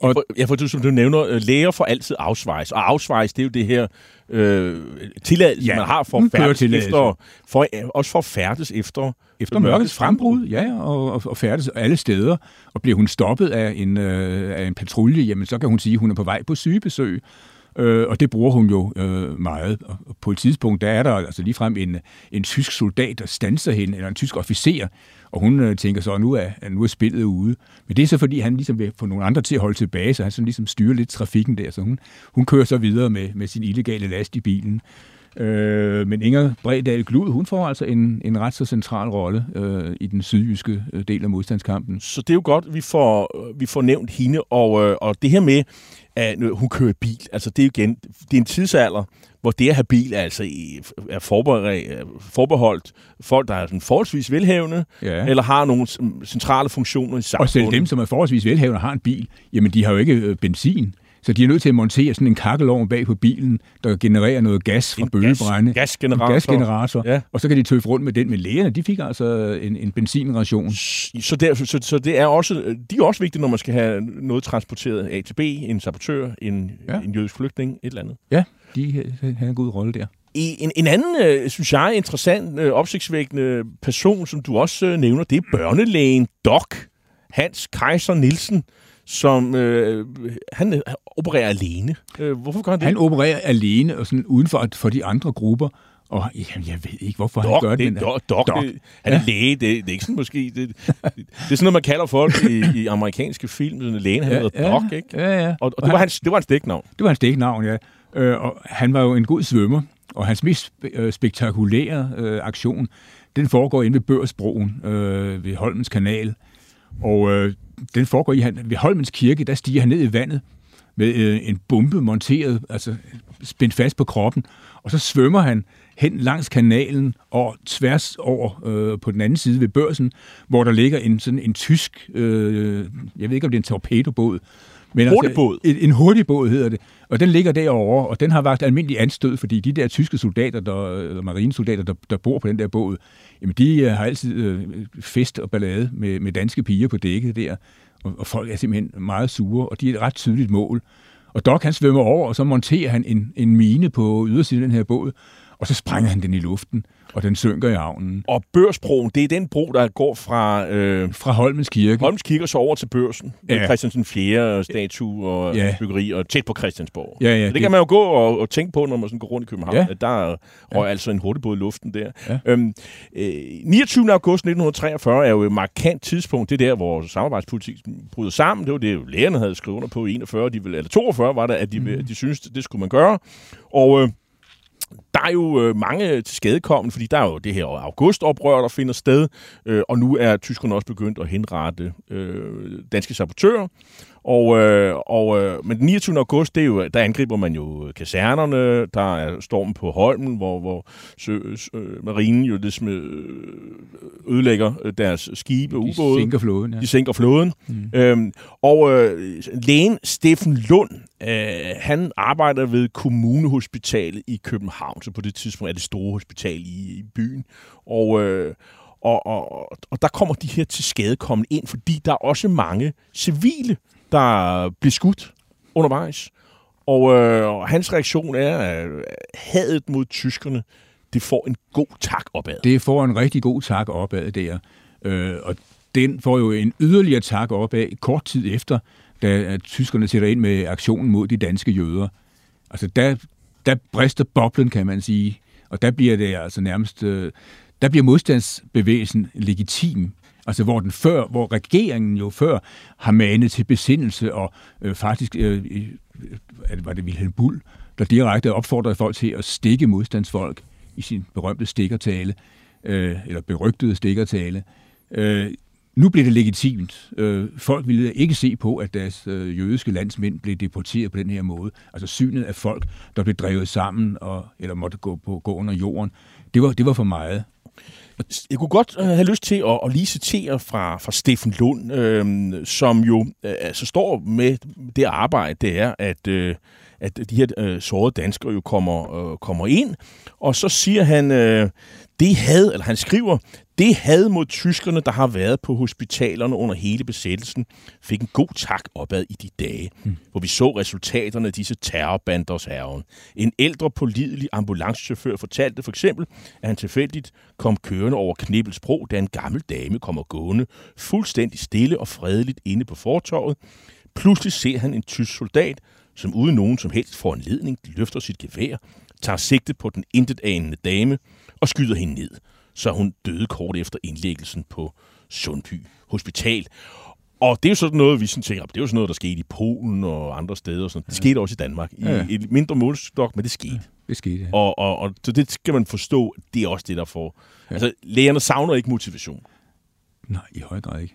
Og, for, ja, for du, som du nævner, øh, læger får altid afsvejs, og afsvejs, det er jo det her øh, tilladelse, Ja, man har for at færdes køretilladelse. efter, for, øh, også for at færdes efter, Efter mørkets frembrud, ja, og, og, og færdes alle steder. Og bliver hun stoppet af en, øh, af en patrulje, jamen så kan hun sige, at hun er på vej på sygebesøg. Øh, og det bruger hun jo øh, meget. Og på et tidspunkt, der er der altså ligefrem en, en tysk soldat, der stanser hende, eller en tysk officer, og hun øh, tænker så, at nu er, at nu er spillet ude. Men det er så, fordi han ligesom vil få nogle andre til at holde tilbage, så han sådan ligesom styrer lidt trafikken der. Så hun, hun kører så videre med, med sin illegale last i bilen. Øh, men Inger Bredal Glud, hun får altså en, en ret så central rolle øh, i den sydjyske øh, del af modstandskampen. Så det er jo godt, vi får, vi får nævnt hende, og, øh, og det her med, at øh, hun kører bil, altså det er jo igen, det er en tidsalder, hvor det at have bil er, altså, er forbeholdt folk, der er sådan forholdsvis velhavende, Ja. eller har nogle centrale funktioner i samfundet. Og selv dem, som er forholdsvis velhavende og har en bil, jamen de har jo ikke øh, benzin. Så de er nødt til at montere sådan en kakkelovn bag på bilen, der genererer noget gas fra En bølgebrænde. gas- gasgenerator. En gasgenerator. Ja. Og så kan de tøffe rundt med den. Men lægerne, de fik altså en, en benzinration. Så, der, så, så det er også, de er også vigtige, når man skal have noget transporteret A til B, en sabotør, en, ja. En jødisk flygtning, et eller andet. Ja, de øh, har en god rolle der. En, en anden, øh, synes jeg, interessant, øh, opsigtsvækkende person, som du også nævner, det er børnelægen Doc Hans Kaiser Nielsen, som øh, han øh, opererer alene. Øh, hvorfor gør han det? Han opererer alene og sådan uden for, for de andre grupper. Og jamen, jeg ved ikke, hvorfor Doc, han gør det, det. det, doc, doc, doc. Det, han er Ja. læge, det, det er ikke sådan måske... Det, det, det er sådan noget, man kalder folk i, i amerikanske film. Sådan, lægen, han Ja, hedder ja, Doc, ikke? Ja, ja. Og, og det, var hans, det var hans dæknavn. Det var hans dæknavn, ja. Øh, og han var jo en god svømmer, og hans mest øh, spektakulære øh, aktion, den foregår inde ved Børsbroen øh, ved Holmens Kanal. Og øh, den foregår i, han, ved Holmens Kirke, der stiger han ned i vandet med øh, en bombe monteret, altså spændt fast på kroppen, og så svømmer han hen langs kanalen og tværs over øh, på den anden side ved børsen, hvor der ligger en sådan en tysk, øh, jeg ved ikke om det er en torpedobåd, men Hurtigbåd. Altså, en, en hurtigbåd hedder det, og den ligger derovre, og den har vagt almindelig anstød, fordi de der tyske soldater, der, eller marinesoldater, der, der bor på den der båd, jamen de øh, har altid øh, fest og ballade med, med danske piger på dækket der, og, og folk er simpelthen meget sure, og de er et ret tydeligt mål. Og Doc han svømmer over, og så monterer han en, en mine på ydersiden af den her båd, og så sprænger han den i luften, og den synker i havnen. Og Børsbroen, det er den bro, der går fra øh, Fra Holmens Kirke. Holms Kirke og så over til børsen. Med Ja. Christiansen 4. statue og Ja. byggeri, og tæt på Christiansborg. Ja, ja, Så det, det- kan man jo gå og, og tænke på, når man sådan går rundt i København. Ja. At der røg altså en hurtigbåd i luften der. Ja. Øhm, øh, 29. august 1943 er jo et markant tidspunkt. Det er der, hvor samarbejdspolitik bryder sammen. Det var det, lægerne havde skrevet under på i 41, de ville, eller 42 var det, at de, mm. de synes det skulle man gøre. Og øh, der er jo øh, mange til skadekommen, fordi der er jo det her augustoprør, der finder sted, øh, og nu er tyskerne også begyndt at henrette øh, danske sabotører. Og, øh, og, øh, men den 29. august, det er jo, der angriber man jo kasernerne, der er stormen på Holmen, hvor, hvor sø, øh, marinen jo ligesom, øh, ødelægger øh, deres skibe og De ubåde. sænker flåden, ja. De sænker flåden. Mm. Øhm, og øh, lægen Steffen Lund, øh, han arbejder ved Kommunehospitalet i København, så på det tidspunkt er det store hospital i, i byen. Og, øh, og, og, og der kommer de her til skadekommende ind, fordi der er også mange civile, der bliver skudt undervejs. Og, øh, og hans reaktion er, at hadet mod tyskerne, det får en god tak opad. Det får en rigtig god tak opad der. Øh, og den får jo en yderligere tak opad kort tid efter, da tyskerne sætter ind med aktionen mod de danske jøder. Altså der, der brister boblen, kan man sige. Og der bliver det altså nærmest... Øh, der bliver modstandsbevægelsen legitim. Altså hvor den før, hvor regeringen jo før har manet til besindelse og øh, faktisk øh, var øh, det Wilhelm Bull, der direkte opfordrede folk til at stikke modstandsfolk i sin berømte stikkertale, øh, eller berygtede stikkertale. Øh, nu blev det legitimt. Øh, folk ville ikke se på, at deres øh, jødiske landsmænd blev deporteret på den her måde. Altså synet af folk, der blev drevet sammen, og, eller måtte gå, på, gå under jorden, det var, det var for meget. Jeg kunne godt øh, have lyst til at, at lige citere fra, fra Steffen Lund, øh, som jo øh, altså står med det arbejde, det er, at, øh, at de her øh, sårede danskere jo kommer, øh, kommer ind, og så siger han, øh, det had, eller han skriver, det had mod tyskerne, der har været på hospitalerne under hele besættelsen, fik en god tak opad i de dage, mm. hvor vi så resultaterne af disse terrorbanders herren. En ældre, pålidelig ambulancechauffør fortalte for eksempel, at han tilfældigt kom kørende over Knibbelsbro, da en gammel dame kommer gående, fuldstændig stille og fredeligt inde på fortorvet. Pludselig ser han en tysk soldat, som uden nogen som helst foranledning løfter sit gevær, tager sigte på den intetanende dame og skyder hende ned så hun døde kort efter indlæggelsen på Sundby Hospital. Og det er jo sådan noget, vi sådan tænker, det er jo sådan noget, der skete i Polen og andre steder. Og sådan. Det ja. skete også i Danmark. I ja. et mindre målstok, men det skete. Ja, det skete, ja. Og, og, og så det skal man forstå, det er også det, der får... Ja. Altså, lægerne savner ikke motivation. Nej, i høj grad ikke.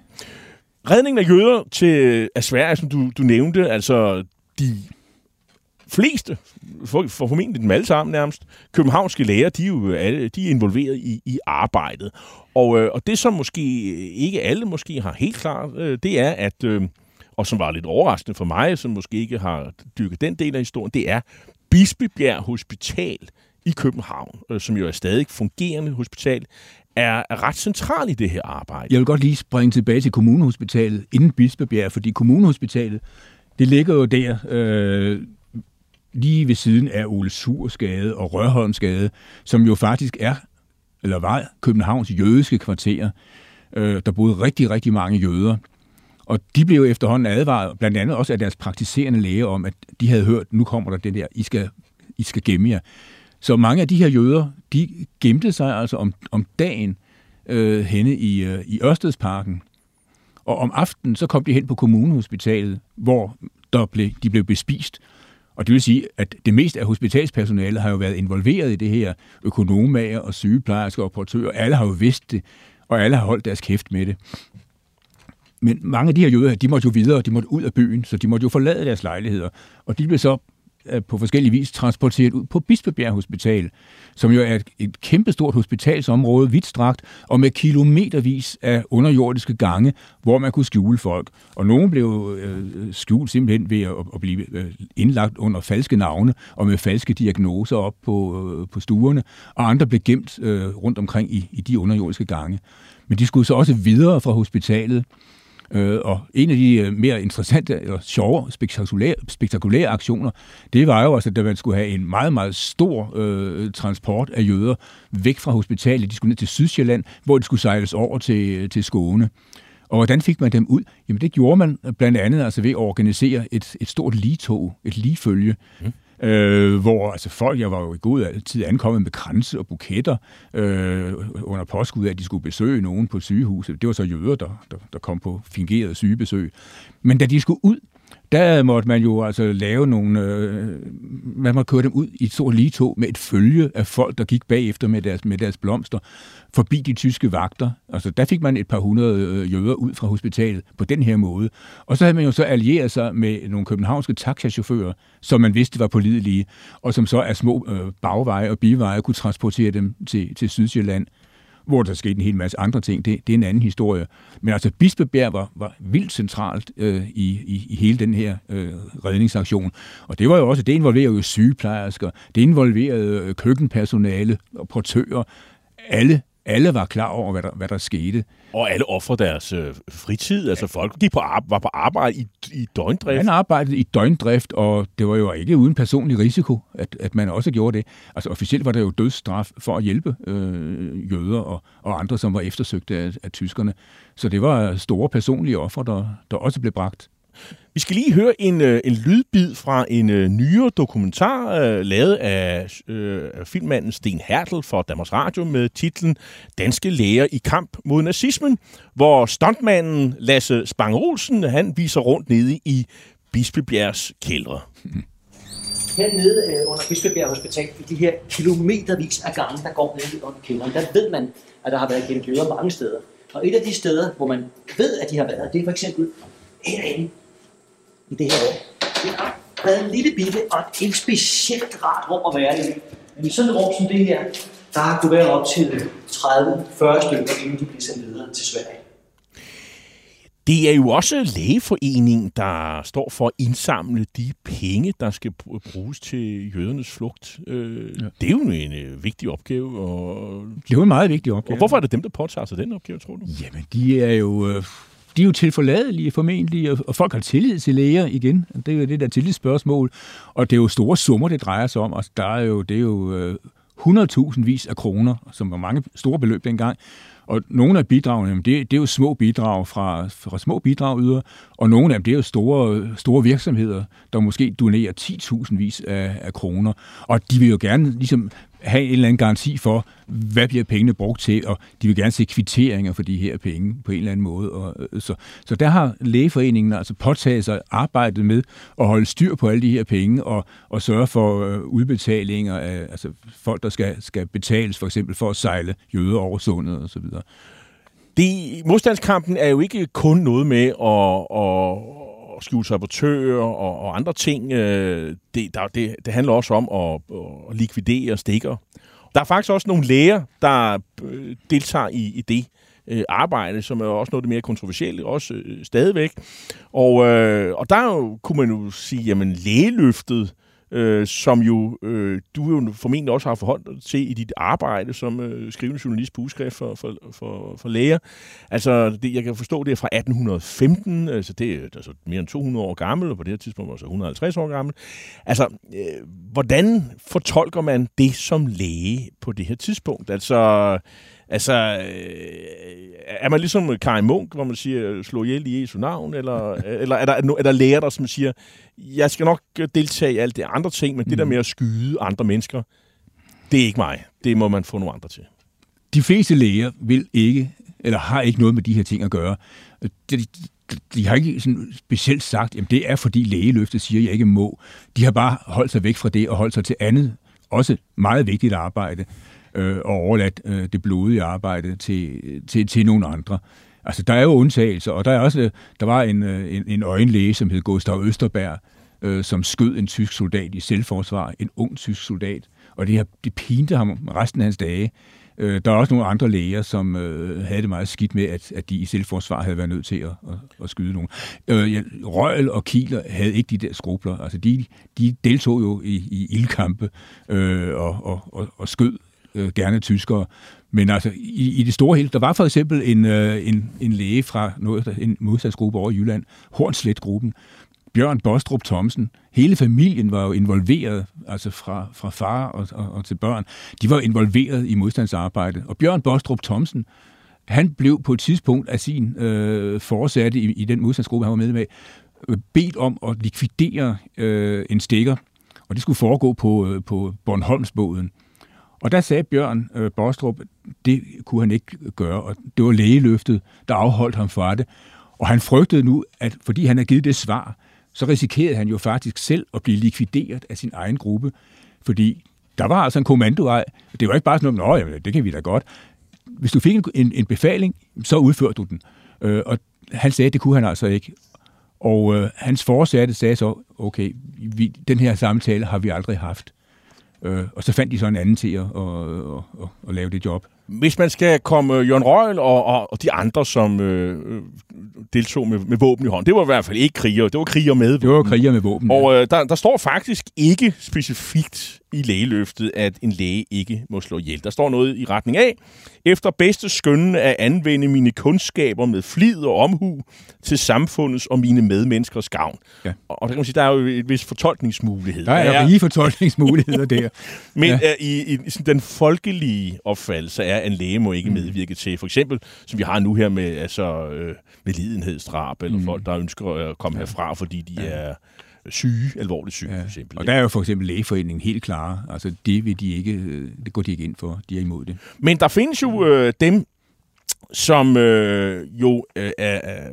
Redningen af jøder til af Sverige, som du, du nævnte, altså de fleste, for, for formentlig dem alle sammen nærmest, københavnske læger, de er jo alle, de er involveret i, i arbejdet. Og, øh, og det, som måske øh, ikke alle måske har helt klart, øh, det er, at, øh, og som var lidt overraskende for mig, som måske ikke har dykket den del af historien, det er Bispebjerg Hospital i København, øh, som jo er stadig fungerende hospital, er, ret central i det her arbejde. Jeg vil godt lige springe tilbage til kommunehospitalet inden Bispebjerg, fordi kommunehospitalet, det ligger jo der øh, lige ved siden af Ole Sursgade og Rørholmsgade, som jo faktisk er, eller var, Københavns jødiske kvarter. Øh, der boede rigtig, rigtig mange jøder. Og de blev efterhånden advaret, blandt andet også af deres praktiserende læge, om, at de havde hørt, nu kommer der det der, I skal, I skal gemme jer. Så mange af de her jøder, de gemte sig altså om, om dagen øh, henne i, øh, i Ørstedsparken. Og om aftenen, så kom de hen på kommunehospitalet, hvor der blev, de blev bespist og det vil sige, at det meste af hospitalspersonalet har jo været involveret i det her. Økonomager og sygeplejersker og portører, alle har jo vidst det, og alle har holdt deres kæft med det. Men mange af de her jøder, de måtte jo videre, de måtte ud af byen, så de måtte jo forlade deres lejligheder. Og de blev så på forskellige vis transporteret ud på Bispebjerg Hospital, som jo er et, et kæmpestort hospitalsområde, vidtstrakt, og med kilometervis af underjordiske gange, hvor man kunne skjule folk. Og nogle blev øh, skjult simpelthen ved at, at blive øh, indlagt under falske navne og med falske diagnoser op på, øh, på stuerne, og andre blev gemt øh, rundt omkring i, i de underjordiske gange. Men de skulle så også videre fra hospitalet, Øh, og en af de øh, mere interessante og sjove, spektakulære, spektakulære aktioner, det var jo altså, også, at man skulle have en meget, meget stor øh, transport af jøder væk fra hospitalet. De skulle ned til Sydsjælland, hvor de skulle sejles over til, øh, til Skåne. Og hvordan fik man dem ud? Jamen det gjorde man blandt andet altså ved at organisere et, et stort ligetog, et ligefølge. Mm øh, hvor altså folk, jeg var jo i god tid ankommet med kranse og buketter øh, under påskud af, at de skulle besøge nogen på sygehuset. Det var så jøder, der, der, der kom på fingeret sygebesøg. Men da de skulle ud, der måtte man jo altså lave nogle... Øh, man måtte køre dem ud i et stort ligetog med et følge af folk, der gik bagefter med deres, med deres blomster, forbi de tyske vagter. Altså, der fik man et par hundrede øh, jøder ud fra hospitalet på den her måde. Og så havde man jo så allieret sig med nogle københavnske taxachauffører, som man vidste var pålidelige, og som så af små øh, bagveje og biveje kunne transportere dem til, til Sydsjælland hvor der skete en hel masse andre ting. Det, det er en anden historie. Men altså, Bispebjerg var, var vildt centralt øh, i, i, i hele den her øh, redningsaktion. Og det var jo også, det involverede jo sygeplejersker, det involverede øh, køkkenpersonale og portører. Alle alle var klar over, hvad der, hvad der skete. Og alle offrede deres øh, fritid. Altså folk gik på ar- var på arbejde i, i døgndrift. Man arbejdede i døgndrift, og det var jo ikke uden personlig risiko, at, at man også gjorde det. Altså officielt var der jo dødsstraf for at hjælpe øh, jøder og, og andre, som var eftersøgte af, af tyskerne. Så det var store personlige ofre, der, der også blev bragt. Vi skal lige høre en, øh, en lydbid fra en øh, nyere dokumentar, øh, lavet af øh, filmmanden Sten Hertel for Danmarks Radio med titlen Danske læger i kamp mod nazismen, hvor stuntmanden Lasse Spang Olsen, han viser rundt nede i Bispebjergs kældre. Hernede øh, under Bispebjerg Hospital, i de her kilometervis af gange, der går ned under kælderen, der ved man, at der har været gennem jøder mange steder. Og et af de steder, hvor man ved, at de har været, det er for eksempel herinde i det her rum. Det har været en lille bitte og et specielt rart rum at være i. Men i sådan et rum som det her, der har kunne være op til 30-40 stykker, inden de bliver sendt videre til Sverige. Det er jo også lægeforeningen, der står for at indsamle de penge, der skal bruges til jødernes flugt. Øh, ja. Det er jo en øh, vigtig opgave. Og... Det er jo en meget vigtig opgave. Og hvorfor er det dem, der påtager sig den opgave, tror du? Jamen, de er jo... Øh de er jo tilforladelige formentlig, og folk har tillid til læger igen. Det er jo det der tillidsspørgsmål. Og det er jo store summer, det drejer sig om. og der er jo, det er jo øh, 100.000 vis af kroner, som var mange store beløb dengang. Og nogle af bidragene, det, det er jo små bidrag fra, fra små bidragyder, og nogle af dem, det er jo store, store virksomheder, der måske donerer 10.000 vis af, af kroner. Og de vil jo gerne ligesom have en eller anden garanti for, hvad bliver pengene brugt til, og de vil gerne se kvitteringer for de her penge på en eller anden måde. Og, øh, så, så der har lægeforeningen altså påtaget sig arbejdet med at holde styr på alle de her penge, og, og sørge for øh, udbetalinger af altså folk, der skal, skal betales for eksempel for at sejle jøder over sundet osv. Det, modstandskampen er jo ikke kun noget med at, at skjule sabotører og, og andre ting. Øh, det, der, det, det handler også om at, at likvidere stikker. Der er faktisk også nogle læger, der øh, deltager i, i det øh, arbejde, som er også noget det mere kontroversielle, også øh, stadigvæk. Og, øh, og der jo, kunne man jo sige, jamen lægeløftet, øh, som jo øh, du jo formentlig også har forholdt til i dit arbejde som øh, skrivende journalist på udskrift for, for, for, for læger. Altså, det, jeg kan forstå, det er fra 1815, altså det er altså mere end 200 år gammel, og på det her tidspunkt også 150 år gammel. Altså, øh, hvordan fortolker man det som læge på det her tidspunkt? Altså, Altså, øh, er man ligesom Karin Munk, hvor man siger, slå ihjel i Jesu navn, eller, eller er, der, er der læger, der som siger, jeg skal nok deltage i alt det andre ting, men mm. det der mm. med at skyde andre mennesker, det er ikke mig. Det må man få nogle andre til. De fleste læger vil ikke, eller har ikke noget med de her ting at gøre. De, de, de har ikke sådan specielt sagt, at det er fordi lægeløftet siger, at jeg ikke må. De har bare holdt sig væk fra det og holdt sig til andet, også meget vigtigt arbejde øh, og overladt øh, det blodige arbejde til, til, til nogle andre. Altså, der er jo undtagelser, og der er også, øh, der var en, øh, en, en øjenlæge, som hed Gustav Østerberg, øh, som skød en tysk soldat i selvforsvar, en ung tysk soldat, og det, her, det pinte ham resten af hans dage. Øh, der er også nogle andre læger, som øh, havde det meget skidt med, at, at de i selvforsvar havde været nødt til at, at, at skyde nogen. Øh, ja, Røgel og Kiler havde ikke de der skrubler. Altså, de, de deltog jo i, i ildkampe øh, og, og, og, og skød øh, gerne tyskere. Men altså, i, i det store hele, der var for eksempel en, øh, en, en læge fra noget, en modstandsgruppe over i Jylland, Hornslet-gruppen, Bjørn Bostrup Thomsen. Hele familien var jo involveret, altså fra, fra far og, og, og til børn. De var involveret i modstandsarbejdet. Og Bjørn Bostrup Thomsen, han blev på et tidspunkt af sin øh, forsatte i, i den modstandsgruppe, han var med med, øh, bedt om at likvidere øh, en stikker. Og det skulle foregå på, øh, på Bornholmsbåden. Og der sagde Bjørn øh, Bostrup, det kunne han ikke gøre, og det var lægeløftet, der afholdt ham fra det. Og han frygtede nu, at fordi han havde givet det svar, så risikerede han jo faktisk selv at blive likvideret af sin egen gruppe, fordi der var altså en kommandovej. Det var ikke bare sådan noget, jamen, det kan vi da godt. Hvis du fik en, en befaling, så udførte du den. Øh, og han sagde, at det kunne han altså ikke. Og øh, hans forsatte sagde så, okay, vi, den her samtale har vi aldrig haft. Øh, og så fandt de så en anden til at, at, at, at, at lave det job. Hvis man skal komme Jørgen Røgel og, og, og de andre, som øh, deltog med, med våben i hånd, det var i hvert fald ikke kriger, det var kriger med våben. Det var kriger med våben, Og øh, der, der står faktisk ikke specifikt i lægeløftet, at en læge ikke må slå ihjel. Der står noget i retning af, efter bedste skønne at anvende mine kundskaber med flid og omhu til samfundets og mine medmenneskers gavn. Ja. Og og der kan man sige, der er jo et vis fortolkningsmulighed. Der er rige fortolkningsmuligheder der. Men Ja. ja. i, i, den folkelige opfattelse er, at en læge må ikke medvirke til, for eksempel, som vi har nu her med, altså, øh, med lidenhedsdrab, eller mm. folk, der ønsker at komme herfra, fordi de ja. er syge, alvorligt syge, ja. for eksempel. Og der er jo for eksempel lægeforeningen helt klare. Altså, det, vil de ikke, øh, det går de ikke ind for. De er imod det. Men der findes jo øh, dem, som øh, jo øh, er, er,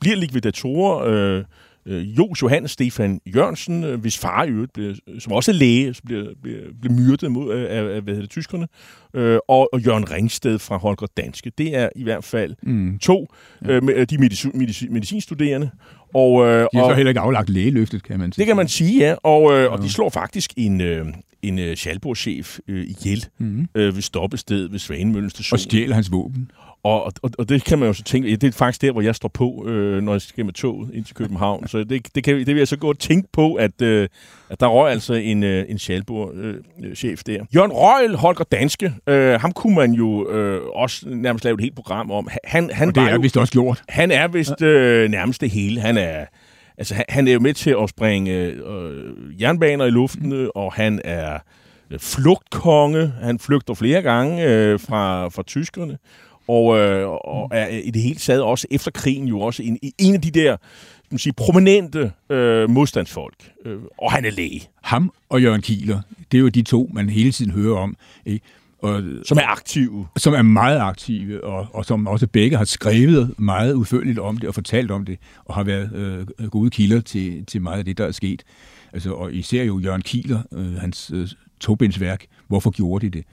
bliver likvidatorer. Øh, øh, Jos Johannes Stefan Jørgensen, øh, hvis far i øvrigt, blev, som også er læge, som bliver, bliver, bliver myrdet mod, af, af, af hvad hedder det, tyskerne, øh, og, og Jørgen Ringsted fra Holger Danske. Det er i hvert fald mm. to, øh, med, de medicin, medicin, medicinstuderende. Og, øh, De har og, så heller ikke aflagt lægeløftet, kan man sige. det kan man sige, ja. Og, øh, og de slår faktisk en, øh, en øh, Schalburg-chef øh, ihjel mm. øh, ved stoppestedet ved Svanemøllen station. Og stjæler hans våben. Og, og, og det kan man jo så tænke, det er faktisk der, hvor jeg står på, øh, når jeg skal med toget ind til København. Så det, det, kan, det vil jeg så gå og tænke på, at, øh, at der røg altså en, øh, en Schalburg-chef der. Jørgen Røgl, Holger Danske, øh, ham kunne man jo øh, også nærmest lave et helt program om. Han, han Og det er jo, vist også gjort. han er vist øh, nærmest det hele. Han er, altså, han, han er jo med til at springe øh, jernbaner i luften, mm. og han er øh, flugtkonge. Han flygter flere gange øh, fra, fra tyskerne. Og, øh, og er i det hele taget også efter krigen jo også en, en af de der man sige, prominente øh, modstandsfolk. Øh, og han er læge, Ham og Jørgen Kieler, det er jo de to, man hele tiden hører om. Ikke? Og, som er aktive. som er meget aktive, og, og som også begge har skrevet meget udførligt om det og fortalt om det, og har været øh, gode kilder til, til meget af det, der er sket. Altså, og især jo Jørgen Kieler, øh, hans øh, togbindsværk, hvorfor gjorde de det?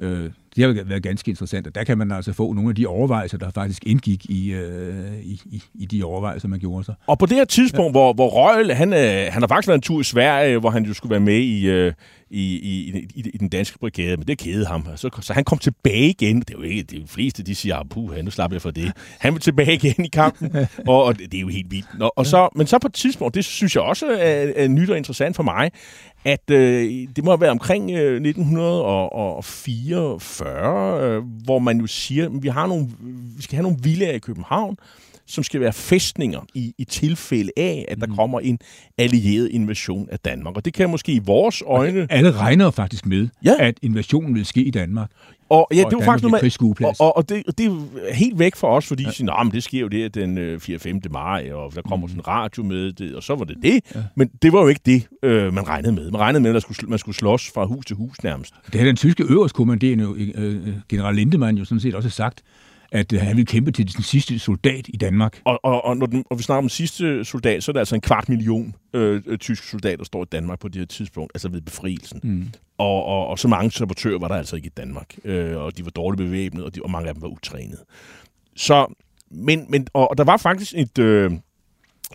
Øh, det har været ganske interessant, og der kan man altså få nogle af de overvejelser, der faktisk indgik i, øh, i, i, de overvejelser, man gjorde sig. Og på det her tidspunkt, ja. hvor, hvor Røgl, han, øh, han har faktisk været en tur i Sverige, hvor han jo skulle være med i, øh, i, i, i, i den danske brigade, men det kædede ham. Så, så han kom tilbage igen. Det er jo ikke, de fleste, de siger, puh, nu slapper jeg for det. Han vil tilbage igen i kampen, og, og det, det er jo helt vildt. Nå, og så, men så på et tidspunkt, det synes jeg også er, er nyt og interessant for mig, at øh, det må have været omkring øh, 40, øh, hvor man jo siger, at vi, har nogle, vi skal have nogle villager i København, som skal være fæstninger i, i tilfælde af, at der Mm. kommer en allieret invasion af Danmark. Og det kan måske i vores øjne... Alle regner faktisk med, Ja. at invasionen vil ske i Danmark. Og ja, det er jo Danmark faktisk noget krigsskueplads. og, og, og, det, og det er helt væk for os, fordi ja. siger, "Nå, men det sker jo det den øh, 4. 5. maj, og der kommer sådan en radio med det, og så var det det. Ja. Men det var jo ikke det, øh, man regnede med. Man regnede med, at der skulle, man skulle slås fra hus til hus nærmest. Det har den tyske øverstkommanderende, øh, øh, general Lindemann, jo sådan set også sagt, at øh, han ville kæmpe til den sidste soldat i Danmark. Og, og, og når den, og vi snakker om den sidste soldat, så er det altså en kvart million øh, øh, tyske soldater, der står i Danmark på det her tidspunkt, altså ved befrielsen. Mm. Og, og, og så mange sabotører var der altså ikke i Danmark. Øh, og de var dårligt bevæbnet, og, de, og mange af dem var utrænede. Så, men, men, og, og der var faktisk et, øh,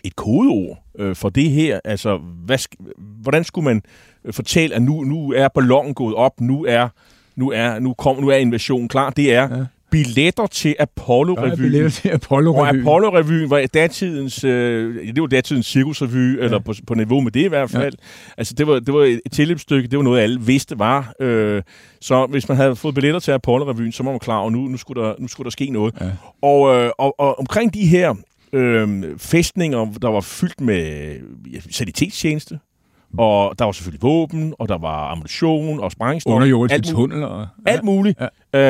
et kodeord øh, for det her. Altså, hvad, hvordan skulle man øh, fortælle, at nu, nu er ballonen gået op, nu er, nu er, nu kom, nu er invasionen klar. Det er ja. Billetter til Apollo-revyen. billetter til Og Apollo-revyen. Apollo-revyen var datidens, øh, det var datidens cirkusrevy, ja. eller på, på niveau med det i hvert fald. Ja. Altså, det var, det var et tilløbsstykke, det var noget, alle vidste var. Øh, så hvis man havde fået billetter til Apollo-revyen, så var man klar, og nu, nu, skulle, der, nu skulle der ske noget. Ja. Og, øh, og, og omkring de her øh, fæstninger, der var fyldt med ja, sanitetstjeneste, og der var selvfølgelig våben, og der var ammunition og sprængstof. Underjordiske alt muligt. tunneler. Og, Alt muligt. Ja.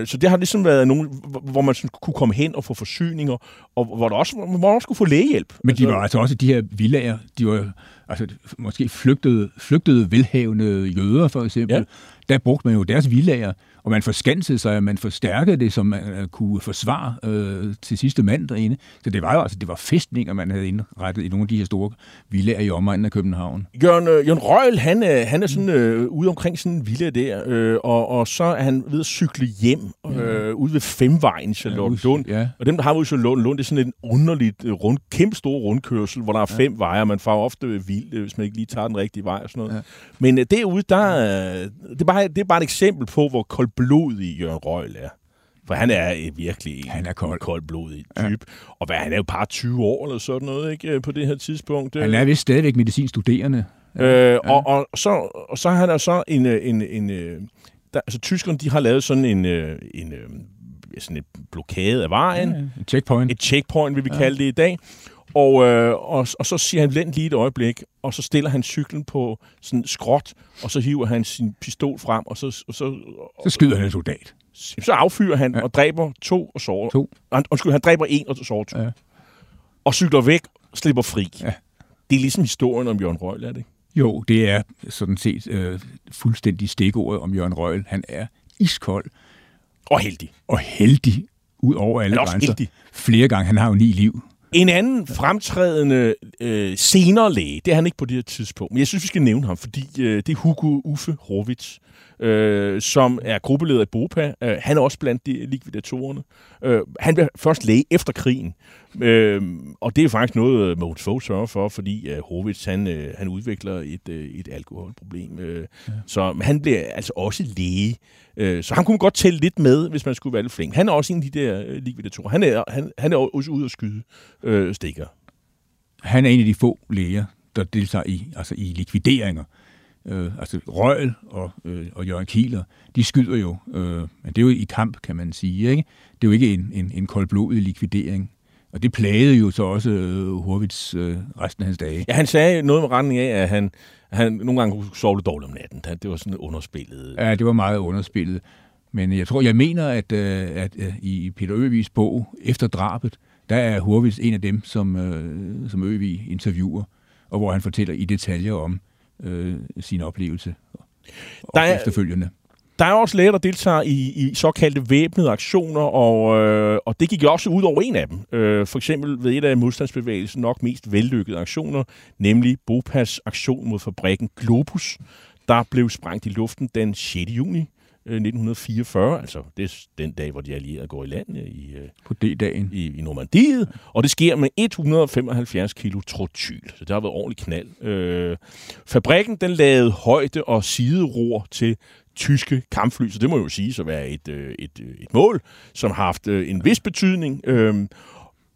Øh, så det har ligesom været nogen, hvor- man sådan kunne komme hen og få forsyninger, og hvor der også, hvor man også kunne få lægehjælp. Men de var altså også de her villager, de var altså, måske flygtede, flygtede velhavende jøder, for eksempel. Ja. Der brugte man jo deres villager, og man forskansede sig, og man forstærkede det, som man øh, kunne forsvare øh, til sidste mand derinde. Så det var jo altså, det var fæstninger, man havde indrettet i nogle af de her store villager i omegnen af København. Jørgen, øh, Jørgen Røgl, han, er, han er sådan øh, ude omkring sådan en villa der, øh, og, og så er han ved at cykle hjem øh, ude ved Femvejen i Charlotte Ja, Lund. ja. Og dem, der har ude i Charlotte Lund, det er sådan en underligt, øh, rund, kæmpe stor rundkørsel, hvor der er fem veje, og man får ofte vild, øh, hvis man ikke lige tager den rigtige vej og sådan noget. Ja. Men øh, derude, der, øh, det, er bare, det er bare et eksempel på, hvor koldblodig Jørgen Røgl er. For han er øh, virkelig en, Han er kold. en koldblodig type. Ja. Og hvad, han er jo bare 20 år eller sådan noget ikke, øh, på det her tidspunkt. Han er vist stadigvæk medicinstuderende. Øh, ja. Og, og, så, og så har der så en... øh, en, en øh, der, altså, tyskerne, de har lavet sådan en, øh, en øh, sådan et blokade af vejen. Ja, et checkpoint. Et checkpoint, vil vi ja. kalde det i dag. Og, øh, og, og så siger han, vent lige et øjeblik, og så stiller han cyklen på sådan skråt, og så hiver han sin pistol frem, og så... Og så, Så skyder han en soldat. så affyrer han ja. og dræber to og sårer. To. Han, undskyld, han dræber en og sårer to. Ja. Og cykler væk, slipper fri. Ja. Det er ligesom historien om Jørgen Røhl, er det ikke? Jo, det er sådan set øh, fuldstændig stikordet om Jørgen Røhl. Han er iskold Og heldig. og heldig ud over alle er grænser. heldig. Flere gange. Han har jo ni liv. En anden fremtrædende øh, senere læge, det er han ikke på det her tidspunkt, men jeg synes, vi skal nævne ham, fordi øh, det er Hugo Uffe Horvitz, øh, som er gruppeleder i BOPA. Øh, han er også blandt de likvidatorerne. Øh, han blev først læge efter krigen, øh, og det er faktisk noget, Mogens Fogh sørger for, fordi øh, Horvitz han, øh, han udvikler et, øh, et alkoholproblem. Øh, ja. Så han bliver altså også læge. Øh, så han kunne godt tælle lidt med, hvis man skulle være lidt flink. Han er også en af de der øh, likvidatorer. Han er, han, han er også ude at skyde øh, stikker. Han er en af de få læger, der deltager i, altså i likvideringer. Øh, altså Røgl og, øh, og Jørgen Kieler, de skyder jo, øh, men det er jo i kamp, kan man sige. Ikke? Det er jo ikke en, en, en koldblodig likvidering. Og det plagede jo så også øh, Horvitz øh, resten af hans dage. Ja, han sagde noget med retning af, at han, han nogle gange kunne sove lidt dårligt om natten. Det var sådan underspillet. Ja, det var meget underspillet. Men jeg tror, jeg mener, at, øh, at øh, i Peter Øvigs bog, Efter drabet, der er Horvitz en af dem, som, øh, som Øvig interviewer, og hvor han fortæller i detaljer om øh, sin oplevelse og Der er- efterfølgende. Der er også læger, der deltager i, i såkaldte væbnede aktioner, og, øh, og det gik jo også ud over en af dem. Øh, for eksempel ved et af modstandsbevægelsen nok mest vellykkede aktioner, nemlig Bopas aktion mod fabrikken Globus, der blev sprængt i luften den 6. juni øh, 1944, altså det er den dag, hvor de allierede går i land øh, i, øh, På D-dagen. i, i Normandiet, og det sker med 175 kilo trotyl, så det har været ordentligt knald. Øh, fabrikken, den lavede højde- og sideror til tyske kampfly, så det må jo sige at være et, øh, et, øh, et mål, som har haft øh, en vis betydning. Øh,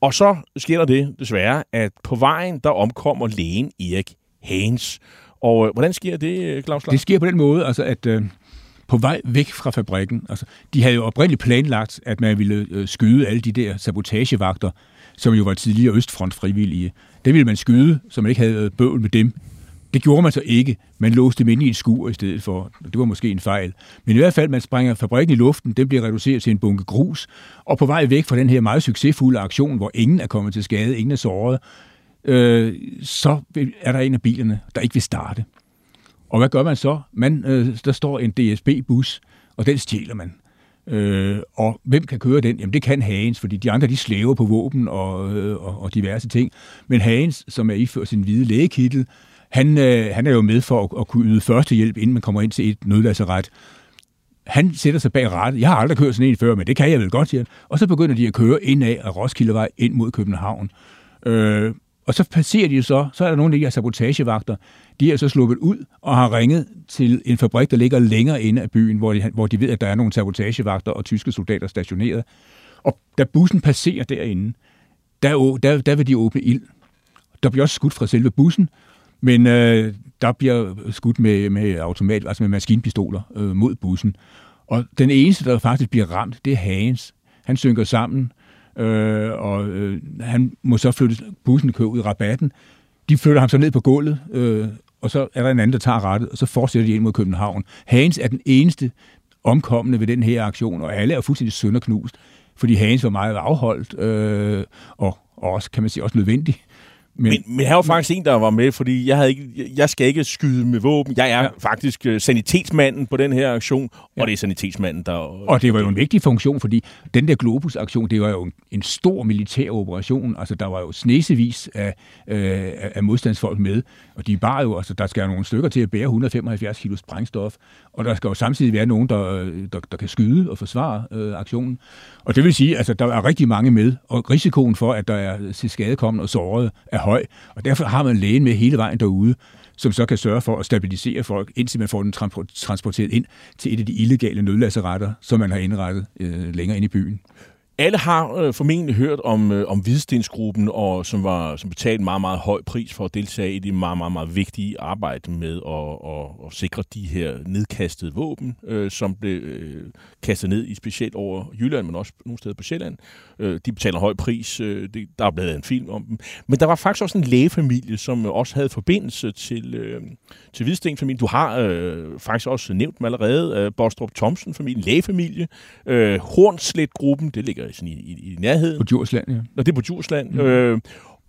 og så sker der det, desværre, at på vejen, der omkommer lægen Erik Hagens. Og øh, hvordan sker det, øh, Claus Claus Det sker på den måde, altså at øh, på vej væk fra fabrikken, altså de havde jo oprindeligt planlagt, at man ville øh, skyde alle de der sabotagevagter, som jo var tidligere Østfront frivillige. Det ville man skyde, så man ikke havde øh, bøvl med dem. Det gjorde man så ikke. Man låste dem ind i et skur i stedet for. Det var måske en fejl. Men i hvert fald, man springer fabrikken i luften. Den bliver reduceret til en bunke grus. Og på vej væk fra den her meget succesfulde aktion, hvor ingen er kommet til skade, ingen er såret, øh, så er der en af bilerne, der ikke vil starte. Og hvad gør man så? Man, øh, der står en DSB-bus, og den stjæler man. Øh, og hvem kan køre den? Jamen det kan Hagens, fordi de andre de slæver på våben og, øh, og, og diverse ting. Men Hagens, som er iført sin hvide lægekittel, han, øh, han er jo med for at, at kunne yde førstehjælp, inden man kommer ind til et nødlasseret. Han sætter sig bag rattet. Jeg har aldrig kørt sådan en før, men det kan jeg vel godt, siger han. Og så begynder de at køre ind af Roskildevej ind mod København. Øh, og så passerer de så, så er der nogle af de her sabotagevagter, de er så sluppet ud og har ringet til en fabrik, der ligger længere inde af byen, hvor de, hvor de ved, at der er nogle sabotagevagter og tyske soldater stationeret. Og da bussen passerer derinde, der, der, der vil de åbne ild. Der bliver også skudt fra selve bussen, men øh, der bliver skudt med, med automat, altså med maskinpistoler øh, mod bussen. Og den eneste, der faktisk bliver ramt, det er Hagens. Han synker sammen, øh, og øh, han må så flytte bussen kører ud i rabatten. De flytter ham så ned på gulvet, øh, og så er der en anden, der tager rettet, og så fortsætter de ind mod København. Hagens er den eneste omkommende ved den her aktion, og alle er fuldstændig sønderknust, fordi Hagens var meget afholdt, øh, og, og også, kan man sige, også nødvendig. Men, Men, men her var faktisk en, der var med, fordi jeg, havde ikke, jeg skal ikke skyde med våben. Jeg er ja. faktisk øh, sanitetsmanden på den her aktion, og Ja. det er sanitetsmanden, der... Og det var jo en vigtig funktion, fordi den der Globus-aktion, det var jo en, en stor militær operation. Altså, der var jo snesevis af, øh, af modstandsfolk med, og de bar jo, altså, der skal jo nogle stykker til at bære 175 kilo sprængstof, og der skal jo samtidig være nogen, der, øh, der, der kan skyde og forsvare øh, aktionen. Og det vil sige, altså, der er rigtig mange med, og risikoen for, at der er skadekommende og såret, er høj, og derfor har man lægen med hele vejen derude, som så kan sørge for at stabilisere folk, indtil man får den transporteret ind til et af de illegale nødlasseretter, som man har indrettet øh, længere ind i byen alle har øh, formentlig hørt om, øh, om Hvidstensgruppen, og som var som betalte en meget, meget høj pris for at deltage i det meget, meget, meget vigtige arbejde med at, at, at sikre de her nedkastede våben, øh, som blev øh, kastet ned i specielt over Jylland, men også nogle steder på Sjælland. Øh, de betaler en høj pris. Øh, det, der er blevet en film om dem. Men der var faktisk også en lægefamilie, som også havde forbindelse til, øh, til Hvidsten-familien. Du har øh, faktisk også nævnt dem allerede. Øh, Bostrup Thomsen-familien, lægefamilie. Øh, Hornslet-gruppen, det ligger sådan i, i, i nærheden. På Djursland, ja. Nå, det er på Djursland. Mm. Øh,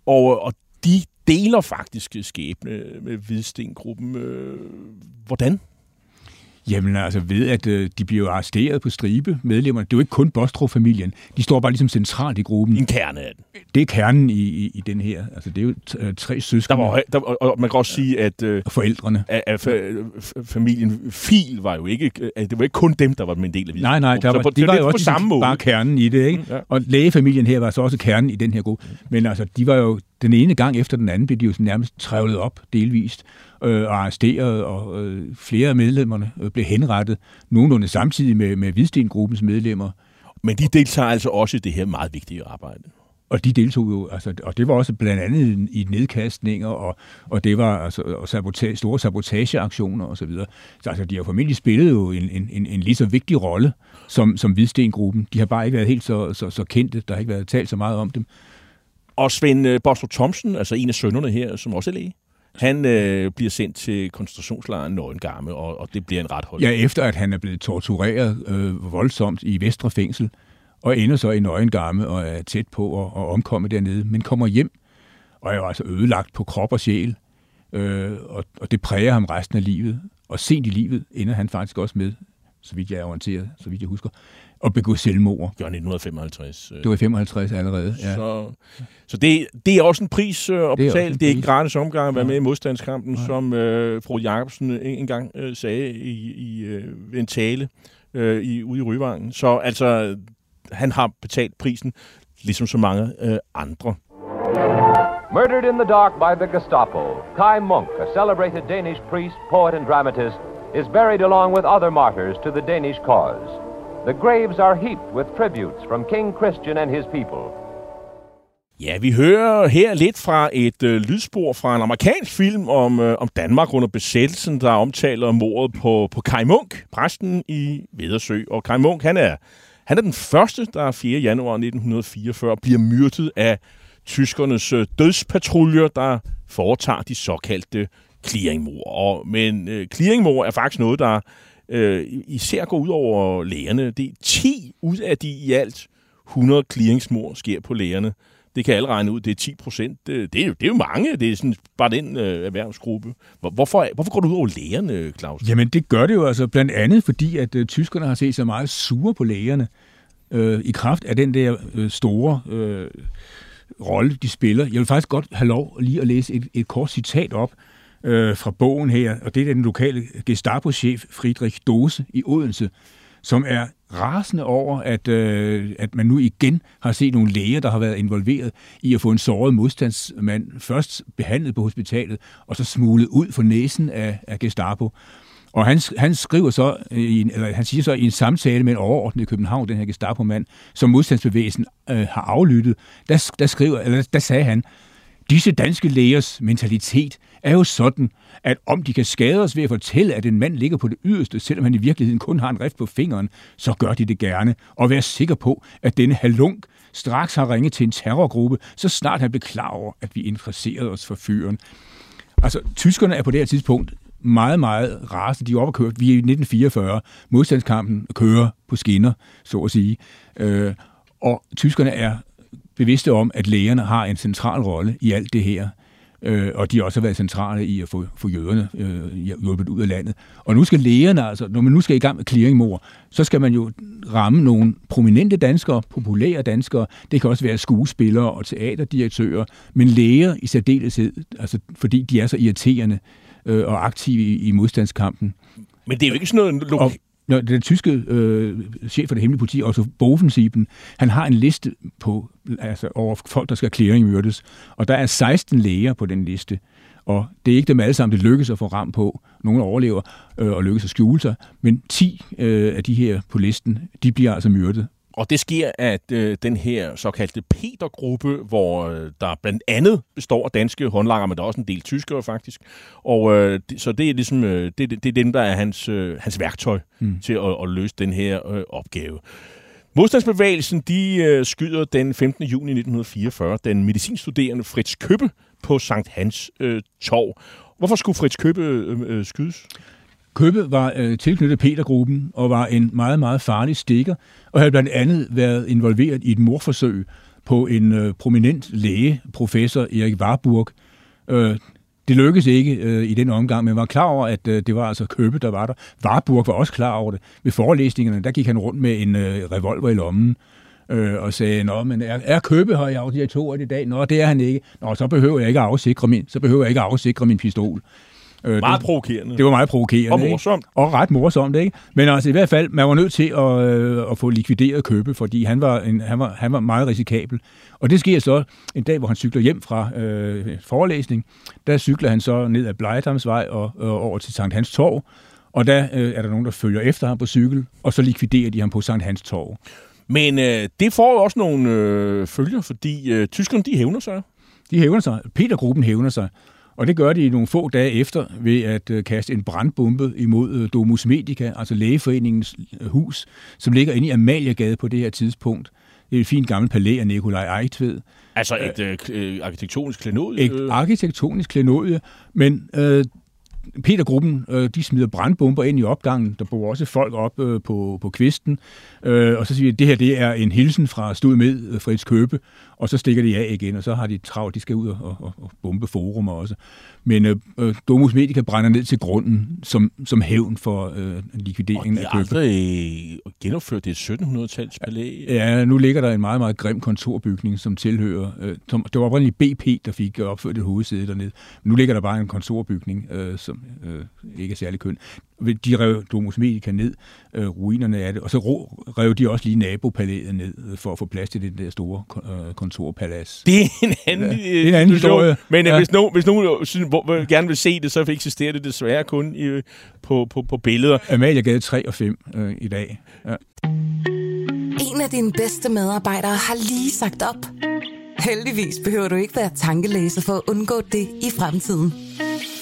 og, og de deler faktisk skæbne med Hvidsten-gruppen. Øh, hvordan? Jamen altså ved, at øh, de bliver arresteret på stribe, medlemmerne. Det er jo ikke kun Bostrup-familien. De står bare ligesom centralt i gruppen. En kerne af den. Det er kernen i, i, i den her. Altså det er jo t- øh, tre søskende. Der var, der, og man kan også sige, at... Øh, forældrene. At, at, at familien Fil var jo ikke... At det var ikke kun dem, der var en del af det. Nej, nej. Der var, på, de var jo også på samme måde. bare kernen i det. Ikke? Mm, ja. Og lægefamilien her var så også kernen i den her gruppe. Men altså, de var jo den ene gang efter den anden blev de jo nærmest trævlet op delvist øh, og arresteret, og øh, flere af medlemmerne øh, blev henrettet, nogenlunde samtidig med, med Hvidstengruppens medlemmer. Men de deltager altså også i det her meget vigtige arbejde. Og de deltog jo, altså, og det var også blandt andet i nedkastninger, og, og det var altså, og sabotage, store sabotageaktioner osv. Så, så altså, de har formentlig spillet jo en, en, en, en lige så vigtig rolle som, som Hvidstengruppen. De har bare ikke været helt så, så, så kendte, der har ikke været talt så meget om dem. Og Svend øh, Bostrup Thomsen, altså en af sønnerne her, som også er læge, han øh, bliver sendt til koncentrationslejren Nøgengarme, og, og det bliver en ret hold. Ja, efter at han er blevet tortureret øh, voldsomt i Vestre Fængsel, og ender så i Nøgengarme og er tæt på at, at omkomme dernede, men kommer hjem og er jo altså ødelagt på krop og sjæl, øh, og, og det præger ham resten af livet. Og sent i livet ender han faktisk også med, så vidt jeg er orienteret, så vidt jeg husker, at begå selvmord. Det var 1955. Det var 55 allerede, ja. Så, så det, det er også en pris øh, at betale. Det er, ikke gratis omgang at være med i modstandskampen, ja. som øh, fru Jacobsen engang øh, sagde i, i øh, en tale øh, i, ude i Ryvangen. Så altså, han har betalt prisen, ligesom så mange øh, andre. Murdered in the dark by the Gestapo, Kai Munk, a celebrated Danish priest, poet and dramatist, is buried along with other martyrs to the Danish cause. The graves are heaped with tributes from King Christian and his people. Ja, vi hører her lidt fra et øh, lydspor fra en amerikansk film om, øh, om Danmark under besættelsen, der omtaler mordet på, på Kai Munk, præsten i Vedersø. Og Kai Munk, han er, han er den første, der 4. januar 1944 bliver myrdet af tyskernes øh, dødspatruljer, der foretager de såkaldte clearingmor. Og, men øh, clearingmor er faktisk noget, der øh, især går ud over lægerne. Det er 10 ud af de i alt 100 clearingsmor sker på lægerne. Det kan alle regne ud, det er 10 procent. Det, det, er jo, det er jo mange, det er sådan bare den øh, erhvervsgruppe. Hvorfor, hvorfor går det ud over lægerne, Claus? Jamen det gør det jo altså blandt andet, fordi at øh, tyskerne har set så meget sure på lægerne øh, i kraft af den der øh, store øh, rolle, de spiller. Jeg vil faktisk godt have lov lige at læse et, et kort citat op øh, fra bogen her, og det er den lokale Gestapo-chef Friedrich Dose i Odense, som er rasende over, at, øh, at man nu igen har set nogle læger, der har været involveret i at få en såret modstandsmand først behandlet på hospitalet, og så smuglet ud for næsen af, af Gestapo. Og han, han skriver så, i en, eller han siger så i en samtale med en overordnet i København, den her Gestapo-mand, som modstandsbevægelsen øh, har aflyttet, der, der, skriver, eller der sagde han, Disse danske lægers mentalitet er jo sådan, at om de kan skade os ved at fortælle, at en mand ligger på det yderste, selvom han i virkeligheden kun har en rift på fingeren, så gør de det gerne. Og vær sikker på, at denne halunk straks har ringet til en terrorgruppe, så snart han blev klar over, at vi interesserede os for fyren. Altså, tyskerne er på det her tidspunkt meget, meget rasende. De er oppe kørt. Vi er i 1944. Modstandskampen kører på skinner, så at sige. Øh, og tyskerne er bevidste om, at lægerne har en central rolle i alt det her. Øh, og de har også været centrale i at få, få jøderne øh, hjulpet ud af landet. Og nu skal lægerne, altså, når man nu skal i gang med clearingmord, så skal man jo ramme nogle prominente danskere, populære danskere. Det kan også være skuespillere og teaterdirektører, men læger i særdeleshed, altså, fordi de er så irriterende øh, og aktive i, i modstandskampen. Men det er jo ikke sådan noget... Og, når den tyske øh, chef for det hemmelige politi, også Bovensiepen, han har en liste på, altså, over folk, der skal clearingmyrdes. Og der er 16 læger på den liste. Og det er ikke dem alle sammen, det lykkes at få ram på. Nogle overlever øh, og lykkes at skjule sig. Men 10 øh, af de her på listen, de bliver altså myrdet og det sker, at øh, den her såkaldte Peter-gruppe, hvor øh, der blandt andet består af danske håndlanger, men der er også en del tyskere faktisk. Og øh, det, så det er ligesom øh, det, det, det er dem, der er hans, øh, hans værktøj mm. til at, at løse den her øh, opgave. Modstandsbevægelsen de øh, skyder den 15. juni 1944 den medicinstuderende Fritz Køppe på Sankt Hans øh, Torv. Hvorfor skulle Fritz Køppe øh, øh, skydes? Købe var øh, tilknyttet Petergruppen og var en meget, meget farlig stikker, og havde blandt andet været involveret i et morforsøg på en øh, prominent læge, professor Erik Warburg. Øh, det lykkedes ikke øh, i den omgang, men var klar over, at øh, det var altså Købe, der var der. Warburg var også klar over det. Ved forelæsningerne, der gik han rundt med en øh, revolver i lommen øh, og sagde, Nå, men er, er Købe her i auditoriet i dag? Nå, det er han ikke. Nå, så behøver jeg ikke at afsikre min, så behøver jeg ikke at afsikre min pistol. Øh, meget provokerende. Det var meget provokerende. Og morsomt. Ikke? Og ret morsomt, ikke? Men altså i hvert fald, man var nødt til at, øh, at få likvideret Købe, fordi han var, en, han, var, han var meget risikabel. Og det sker så en dag, hvor han cykler hjem fra øh, forelæsning. Der cykler han så ned ad Blejdamsvej og, og over til Sankt Hans Torv. Og der øh, er der nogen, der følger efter ham på cykel, og så likviderer de ham på Sankt Hans Torv. Men øh, det får jo også nogle øh, følger, fordi øh, tyskerne, de hævner sig. De hævner sig. Petergruppen hævner sig. Og det gør de nogle få dage efter ved at øh, kaste en brandbombe imod øh, Domus Medica, altså lægeforeningens øh, hus, som ligger inde i Amaliagade på det her tidspunkt. Det er et fint gammelt palæ af Nikolaj Ejtved. Altså et øh, arkitektonisk klenodie? Et arkitektonisk klenodie, men øh, Petergruppen, øh, de smider brandbomber ind i opgangen. Der bor også folk op øh, på, på kvisten. Øh, og så siger vi, at det her det er en hilsen fra Stud med Fritz Købe. Og så stikker de af igen, og så har de travlt. De skal ud og, og, og bombe forum også. Men øh, øh, Domus Medica brænder ned til grunden som, som hævn for øh, likvideringen af Købe. Og det er genopført det 1700-tals palæ. Ja, nu ligger der en meget, meget grim kontorbygning, som tilhører... Øh, som, det var oprindeligt BP, der fik opført et hovedsæde dernede. Men nu ligger der bare en kontorbygning, øh, som øh, ikke er særlig køn. De rev Domus Medica ned, øh, ruinerne af det, og så rev de også lige nabopalæet ned, øh, for at få plads til det der store øh, kontorpalads. Det er en anden, ja, det er en anden historie. Men øh, ja. hvis, nogen, hvis nogen synes, hvor, gerne vil se det, så eksisterer det desværre kun i, på, på, på billeder. Amalie Gade 3 og 5 øh, i dag. Ja. En af dine bedste medarbejdere har lige sagt op. Heldigvis behøver du ikke være tankelæser for at undgå det i fremtiden.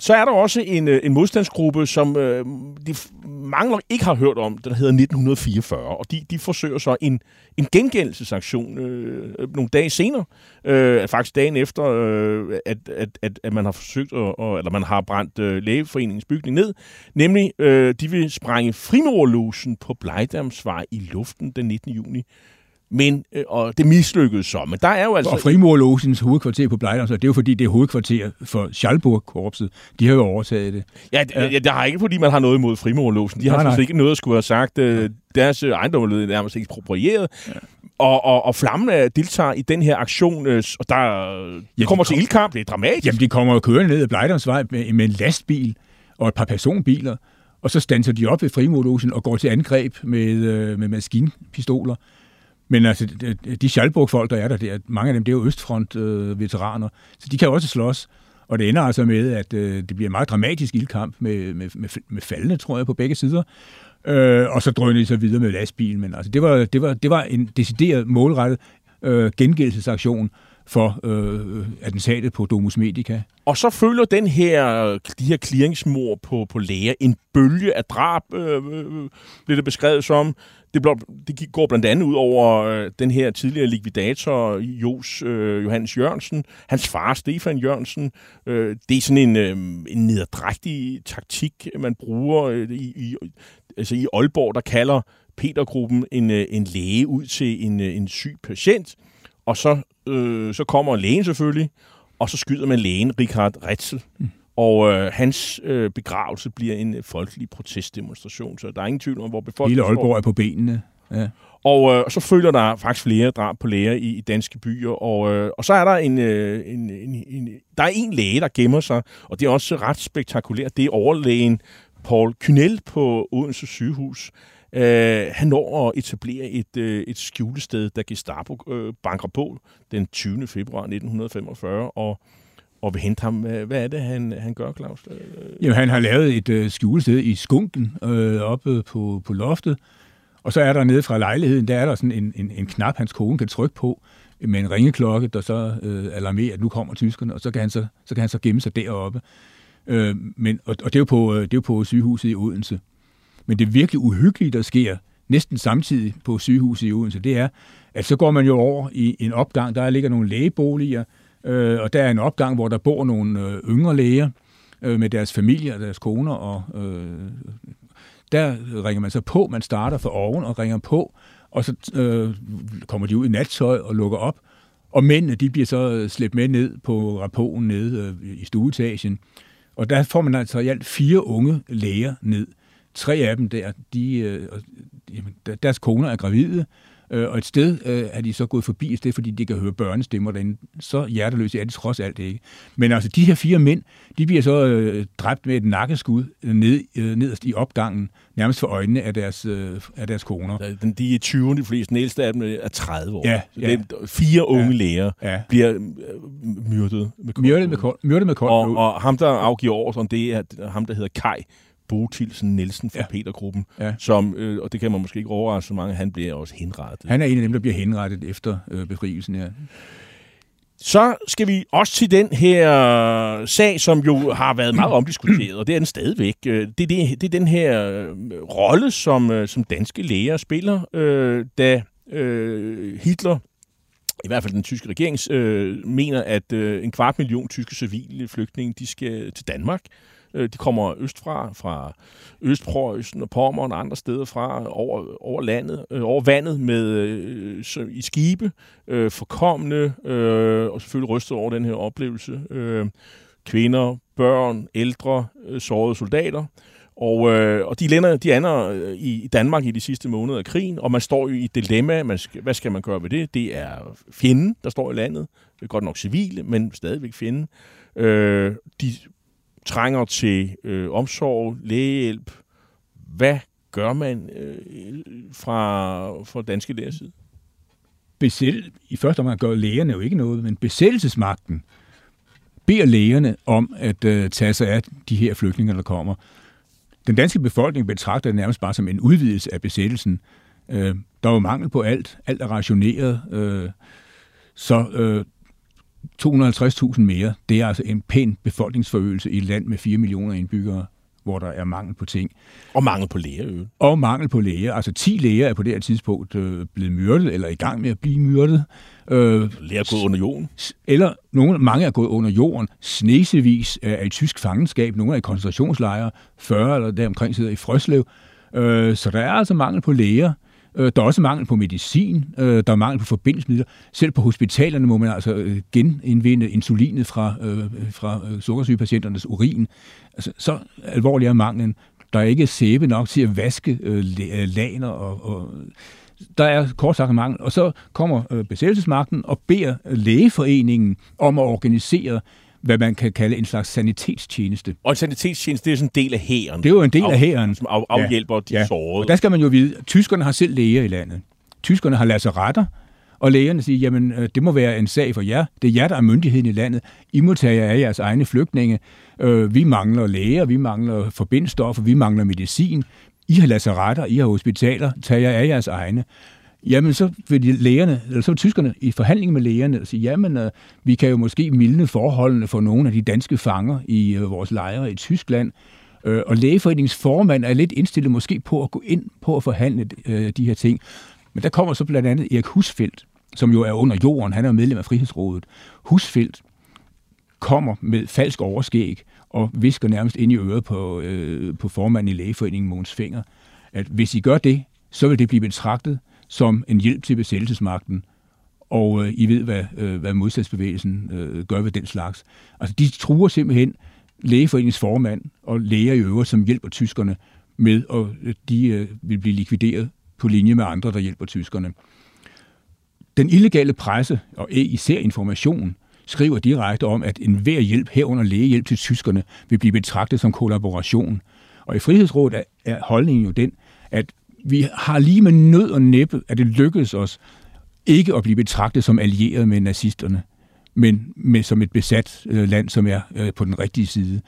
Så er der også en, øh, en modstandsgruppe, som øh, de mange ikke har hørt om, den hedder 1944, og de, de forsøger så en, en gengældelsesaktion øh, øh, nogle dage senere, øh, faktisk dagen efter, øh, at, at, at, at man har forsøgt, at, eller man har brændt øh, lægeforeningens bygning ned, nemlig øh, de vil sprænge frimorlosen på Blejdamsvej i luften den 19. juni men, øh, og det mislykkedes så. Men der er jo altså... Og Frimurlosens hovedkvarter på Blejdam, det er jo fordi, det er hovedkvarter for Schalburg-korpset. De har jo overtaget det. Ja, det, ja. det har ikke fordi, man har noget imod Frimurlosen. De har faktisk ikke noget at skulle have sagt. Øh, deres ejendom er nærmest eksproprieret. Ja. Og, og, og Flammen deltager i den her aktion, øh, og der ja, kommer de til ildkamp. Det er dramatisk. Jamen, de kommer jo kørende ned ad Blejdamsvej med, med en lastbil og et par personbiler, og så standser de op ved Frimurlosen og går til angreb med, øh, med maskinpistoler. Men altså, de Schalburg-folk, der er der, mange af dem, det er jo Østfront-veteraner, øh, så de kan også slås. Og det ender altså med, at øh, det bliver en meget dramatisk ildkamp med, med, med, med faldende, tror jeg, på begge sider. Øh, og så drønner de så videre med lastbilen. Men altså, det var, det var, det var en decideret målrettet øh, gengældelsesaktion for øh, attentatet på Domus Medica. Og så følger den her, de her clearingsmord på, på læger en bølge af drab, øh, øh, øh bliver det beskrevet som. Det, blot, det går blandt andet ud over øh, den her tidligere likvidator, Jos øh, Johannes Jørgensen, hans far Stefan Jørgensen. Øh, det er sådan en, øh, en nederdrægtig taktik, man bruger øh, i, i, altså i Aalborg, der kalder Petergruppen en, øh, en læge ud til en, øh, en syg patient, og så, øh, så kommer lægen selvfølgelig, og så skyder man lægen, Richard Retzel. Mm. Og øh, hans øh, begravelse bliver en folkelig protestdemonstration, så der er ingen tvivl om, hvor befolkningen Hele Aalborg er på benene. Ja. Og øh, så følger der faktisk flere drab på læger i, i danske byer, og, øh, og så er der en, øh, en, en, en, der er en læge, der gemmer sig, og det er også ret spektakulært. Det er overlægen Paul Kynel på Odense sygehus. Øh, han når at etablere et, øh, et skjulested, da Gestapo øh, banker på den 20. februar 1945, og og vil hente ham. Hvad er det, han, han gør, Claus? Jamen, han har lavet et øh, skjulested i Skunken øh, oppe på, på loftet, og så er der nede fra lejligheden, der er der sådan en, en, en knap, hans kone kan trykke på, med en ringeklokke, der så øh, alarmerer, at nu kommer tyskerne, og så kan han så, så, kan han så gemme sig deroppe. Øh, men, og, og det, er jo på, øh, det er jo på sygehuset i Odense. Men det virkelig uhyggelige, der sker næsten samtidig på sygehuset i Odense, det er, at så går man jo over i en opgang, der ligger nogle lægeboliger, øh, og der er en opgang, hvor der bor nogle øh, yngre læger øh, med deres familier og deres koner, og øh, der ringer man så på, man starter for oven og ringer på, og så øh, kommer de ud i nattøj og lukker op, og mændene, de bliver så øh, slæbt med ned på rapporten nede øh, i stueetagen. Og der får man altså i alt fire unge læger ned. Tre af dem der, de, øh, deres koner er gravide, Øh, og et sted øh, er de så gået forbi et sted, fordi de kan høre børnestemmer derinde. Så hjerteløse er de trods alt ikke. Men altså, de her fire mænd, de bliver så øh, dræbt med et nakkeskud ned, øh, nederst i opgangen, nærmest for øjnene af deres, øh, af deres koner. De er 20, de fleste. Den ældste af dem er 30 år. Ja, ja. Det er fire unge ja, læger ja. bliver myrdet med koldt myrdet med, kold, myrdet med koldt og, og ham, der afgiver ordren, det er ham, der hedder Kai. Botilsen Nielsen fra ja. Petergruppen, ja. som, øh, og det kan man måske ikke overraske så mange, han bliver også henrettet. Han er en af dem, der bliver henrettet efter øh, befrielsen, ja. Så skal vi også til den her sag, som jo har været meget omdiskuteret, og det er den stadigvæk. Øh, det er, det, det er den her øh, rolle, som, øh, som danske læger spiller, øh, da øh, Hitler i hvert fald den tyske regering, øh, mener, at øh, en kvart million tyske civile flygtninge, de skal til Danmark. Øh, de kommer østfra, fra Østpreussen og Pommern og andre steder fra, over, over landet, øh, over vandet med øh, i skibe, øh, forkommende øh, og selvfølgelig rystet over den her oplevelse. Øh, kvinder, børn, ældre, øh, sårede soldater. Og, øh, og de lander, de ander øh, i Danmark i de sidste måneder af krigen, og man står jo i et dilemma. Man skal, hvad skal man gøre ved det? Det er fjenden, der står i landet. Det er godt nok civile, men stadigvæk fjenden. Øh, de trænger til øh, omsorg, lægehjælp. Hvad gør man øh, fra, fra danske lægers side? Besæl, I første omgang gør lægerne jo ikke noget, men besættelsesmagten beder lægerne om at øh, tage sig af de her flygtninge, der kommer. Den danske befolkning betragter det nærmest bare som en udvidelse af besættelsen. Øh, der er jo mangel på alt. Alt er rationeret. Øh, så øh, 250.000 mere, det er altså en pæn befolkningsforøgelse i et land med 4 millioner indbyggere, hvor der er mangel på ting. Og mangel på læger. Og mangel på læger. Altså 10 læger er på det her tidspunkt øh, blevet myrdet, eller i gang med at blive myrdet. Øh, læger er gået under jorden. Eller nogle, mange er gået under jorden. Snesevis er i tysk fangenskab. Nogle er i koncentrationslejre. 40 eller deromkring sidder i Frøslev. Øh, så der er altså mangel på læger. Øh, der er også mangel på medicin, øh, der er mangel på forbindelsesmidler. Selv på hospitalerne må man altså øh, genindvinde insulinet fra, øh, fra øh, sukkersygepatienternes urin. Altså, så alvorlig er manglen. Der er ikke sæbe nok til at vaske laner og, og der er kort sagt mangel. Og så kommer besættelsesmagten og beder lægeforeningen om at organisere hvad man kan kalde en slags sanitetstjeneste. Og en sanitetstjeneste, det er sådan en del af hæren. Det er jo en del af hæren. Som af, afhjælper ja. de ja. sårede. Og der skal man jo vide, at tyskerne har selv læger i landet. Tyskerne har lazaretter, og lægerne siger, jamen øh, det må være en sag for jer. Det er jer, der er myndigheden i landet. I må tage jer af jeres egne flygtninge. Øh, vi mangler læger, vi mangler forbindstoffer, vi mangler medicin. I har lazaretter, I har hospitaler. Tag jer af jeres egne. Jamen, så vil de lægerne, eller så vil tyskerne i forhandling med lægerne sige, jamen, øh, vi kan jo måske mildne forholdene for nogle af de danske fanger i øh, vores lejre i Tyskland. øh, og lægeforeningens formand er lidt indstillet måske på at gå ind på at forhandle øh, de her ting. Men der kommer så blandt andet Erik Husfeldt, som jo er under jorden. Han er medlem af Frihedsrådet. Husfeldt kommer med falsk overskæg og visker nærmest ind i øret på, øh, på formanden i lægeforeningen, Måns Finger, at hvis I gør det, så vil det blive betragtet som en hjælp til besættelsesmagten. Og øh, I ved, hvad, øh, hvad modstandsbevægelsen øh, gør ved den slags. Altså, de truer simpelthen lægeforeningens formand og læger i øvrigt, som hjælper tyskerne med, at de øh, vil blive likvideret på linje med andre, der hjælper tyskerne. Den illegale presse, og især information, skriver direkte om, at enhver hjælp herunder lægehjælp til tyskerne vil blive betragtet som kollaboration. Og i Frihedsrådet er holdningen jo den, at vi har lige med nød og næppe, at det lykkedes os ikke at blive betragtet som allieret med nazisterne, men med, som et besat øh, land, som er øh, på den rigtige side.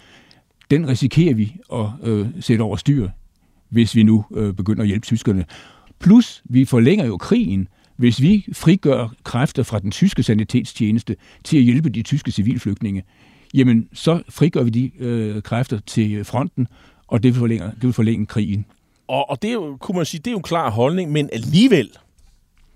Den risikerer vi at øh, sætte over styr, hvis vi nu øh, begynder at hjælpe tyskerne. Plus, vi forlænger jo krigen, hvis vi frigør kræfter fra den tyske sanitetstjeneste til at hjælpe de tyske civilflygtninge. Jamen, så frigør vi de øh, kræfter til fronten, og det vil forlænge, det vil forlænge krigen. Og, og det er jo, kunne man sige, det er jo en klar holdning, men alligevel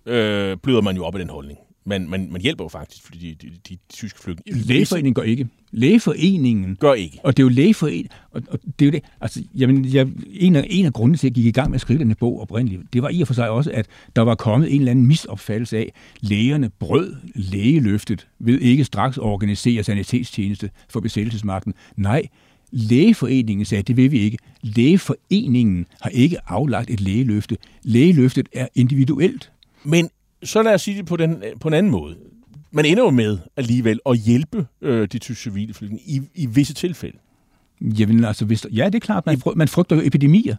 øh, bløder man jo op i den holdning. Man, man, man hjælper jo faktisk, fordi de, de, de tyske flygtninge... Lægeforeningen gør ikke. Lægeforeningen... Gør ikke. Og det er jo lægeforeningen... Og, og det er jo det... Altså, jamen, jeg, en, af, en af grundene til, at jeg gik i gang med at skrive denne bog oprindeligt, det var i og for sig også, at der var kommet en eller anden misopfattelse af, lægerne brød lægeløftet ved ikke straks at organisere sanitetstjeneste for besættelsesmagten. Nej, Lægeforeningen sagde, det vil vi ikke. Lægeforeningen har ikke aflagt et lægeløfte. Lægeløftet er individuelt. Men så lad os sige det på, den, på en anden måde. Man ender jo med alligevel at hjælpe øh, de tyske civile flygtninge i, i visse tilfælde. Jamen altså, hvis, ja, det er klart, man, man frygter jo epidemier.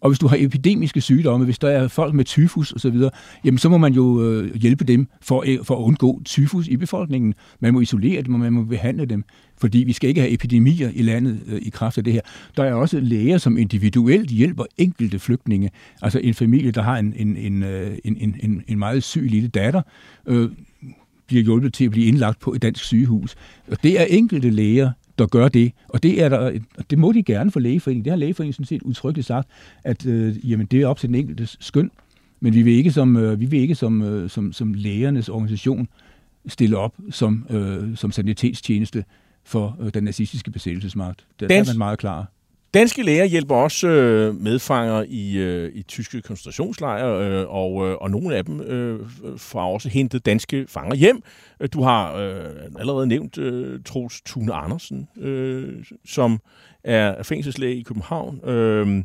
Og hvis du har epidemiske sygdomme, hvis der er folk med tyfus osv., jamen så må man jo øh, hjælpe dem for, øh, for at undgå tyfus i befolkningen. Man må isolere dem, og man må behandle dem, fordi vi skal ikke have epidemier i landet øh, i kraft af det her. Der er også læger, som individuelt hjælper enkelte flygtninge. Altså en familie, der har en, en, en, øh, en, en, en, en meget syg lille datter, øh, bliver hjulpet til at blive indlagt på et dansk sygehus. Og det er enkelte læger, der gør det. Og det, er der, det må de gerne for lægeforeningen. Det har lægeforeningen sådan set udtrykkeligt sagt, at øh, jamen, det er op til den enkelte skøn. Men vi vil ikke som, øh, vi vil ikke som, øh, som, som lægernes organisation stille op som, øh, som sanitetstjeneste for øh, den nazistiske besættelsesmagt. Der, Dans, er man meget klar. Danske læger hjælper også øh, medfanger i, øh, i tyske koncentrationslejre, øh, og, øh, og nogle af dem øh, får også hentet danske fanger hjem. Du har øh, allerede nævnt øh, Troels Thune Andersen, øh, som er fængselslæge i København. Øh,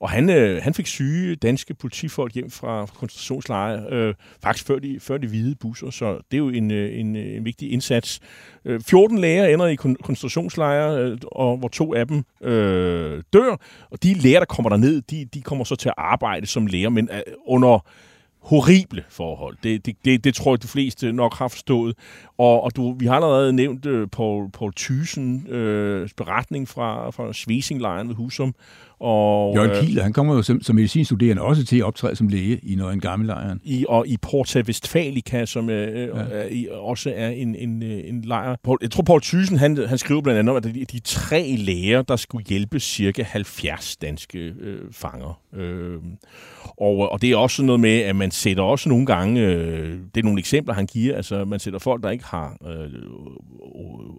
og han, øh, han fik syge danske politifolk hjem fra, koncentrationslejre, øh, faktisk før de, før de hvide busser, så det er jo en, øh, en, øh, en vigtig indsats. Øh, 14 læger ender i koncentrationslejre, øh, og hvor to af dem øh, dør, og de læger, der kommer derned, de, de kommer så til at arbejde som læger, men øh, under horrible forhold. Det, det, det, det tror jeg, de fleste nok har forstået. Og, og du, vi har allerede nævnt øh, Paul, Paul Thyssen øh, beretning fra, fra Svesinglejren ved Husum, og, Jørgen øh, Kiel, han kommer jo som, som medicinstuderende også til at optræde som læge i noget en gammel lejren. I, og i Porta Westfalica, som øh, ja. er, i, også er en, en, øh, en lejr. Jeg tror, Paul Thyssen, han, han skriver blandt andet om, at de, de tre læger, der skulle hjælpe cirka 70 danske øh, fanger. Øh, og, og det er også noget med, at man sætter også nogle gange, øh, det er nogle eksempler, han giver, altså man sætter folk, der ikke har øh,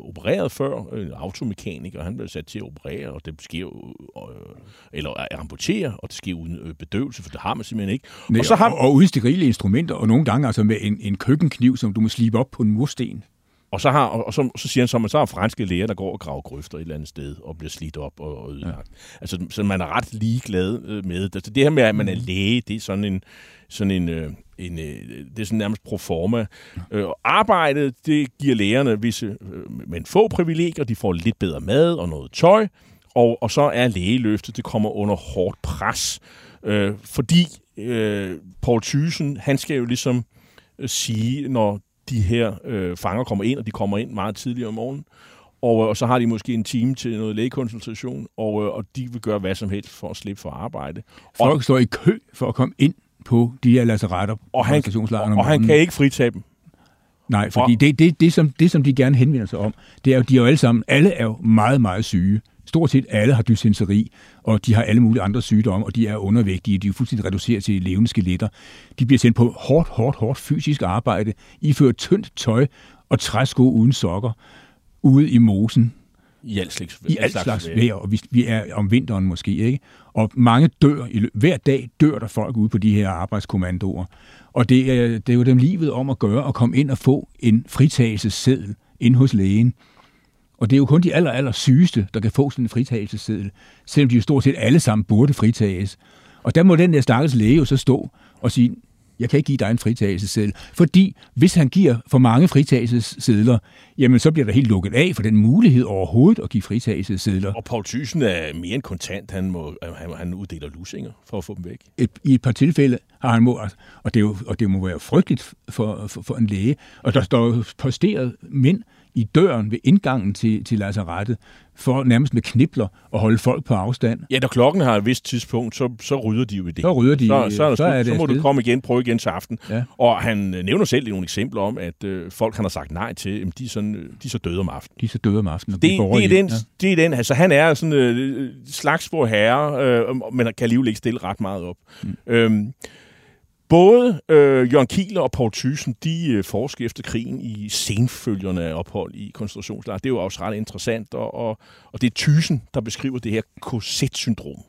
opereret før, en automekaniker, han bliver sat til at operere, og det sker jo øh, eller amputere, og det sker uden øh, bedøvelse, for det har man simpelthen ikke. Nej, og, så har... og, og uden sterile instrumenter, og nogle gange altså med en, en køkkenkniv, som du må slibe op på en mursten. Og så, har, og så, så siger han så, at så har franske læger, der går og graver grøfter et eller andet sted og bliver slidt op og, og ødelagt. Ja. Altså, så man er ret ligeglad øh, med det. Altså, det her med, at man er mm. læge, det er sådan en, sådan en, øh, en det er sådan nærmest pro forma. Øh, arbejdet, det giver lægerne visse, men få privilegier. De får lidt bedre mad og noget tøj. Og, og så er lægeløftet, det kommer under hårdt pres. Øh, fordi øh, Paul Thyssen, han skal jo ligesom øh, sige, når de her øh, fanger kommer ind, og de kommer ind meget tidligere om morgenen, og, øh, og så har de måske en time til noget lægekonsultation, og, øh, og de vil gøre hvad som helst for at slippe for arbejde. Folk og, står i kø for at komme ind på de her lazaretter og han, og, og han kan ikke fritage dem. Nej, fordi og, det, det, det, som, det, som de gerne henvender sig om, det er jo, de er jo alle sammen, alle er jo meget, meget syge. Stort set alle har dysenseri, og de har alle mulige andre sygdomme, og de er undervægtige. De er fuldstændig reduceret til levende skeletter. De bliver sendt på hårdt, hårdt, hårdt fysisk arbejde, iført tyndt tøj og træsko uden sokker, ude i mosen. I alt slags, I alt slags vejr, og vi, vi er om vinteren måske, ikke? Og mange dør, i, hver dag dør der folk ude på de her arbejdskommandoer. Og det er, det er jo dem livet om at gøre, at komme ind og få en fritagelseseddel ind hos lægen. Og det er jo kun de aller, aller sygeste, der kan få sådan en fritagelseseddel, selvom de jo stort set alle sammen burde fritages. Og der må den der stakkels læge jo så stå og sige, jeg kan ikke give dig en fritagelseseddel. Fordi hvis han giver for mange fritagelsesedler, jamen så bliver der helt lukket af for den mulighed overhovedet at give fritagelsesedler. Og Paul Thyssen er mere end kontant. Han, må, han, han uddeler lusinger for at få dem væk. Et, I et par tilfælde har han må, og det, er jo, og det må være frygteligt for, for, for en læge. Og der står posteret mænd i døren ved indgangen til, til lazarettet, for nærmest med knibler at holde folk på afstand. Ja, når klokken har et vist tidspunkt, så, så rydder de jo i det. Så rydder de. Så, så, er der så, så, er det så må afsted. du komme igen, prøve igen til aften. Ja. Og han øh, nævner selv nogle eksempler om, at øh, folk, han har sagt nej til, jamen, de, er sådan, øh, de er så døde om aftenen. De er så døde om aftenen. Det, det, er den, det er den. Altså, han er sådan øh, slags på herre, øh, men kan alligevel ikke stille ret meget op. Mm. Øhm, både øh, Jørgen Kieler og Paul Thyssen, de øh, forsker efter krigen i senfølgerne af ophold i koncentrationslejre. Det er jo også ret interessant, og, og, og det er Thyssen, der beskriver det her korset-syndrom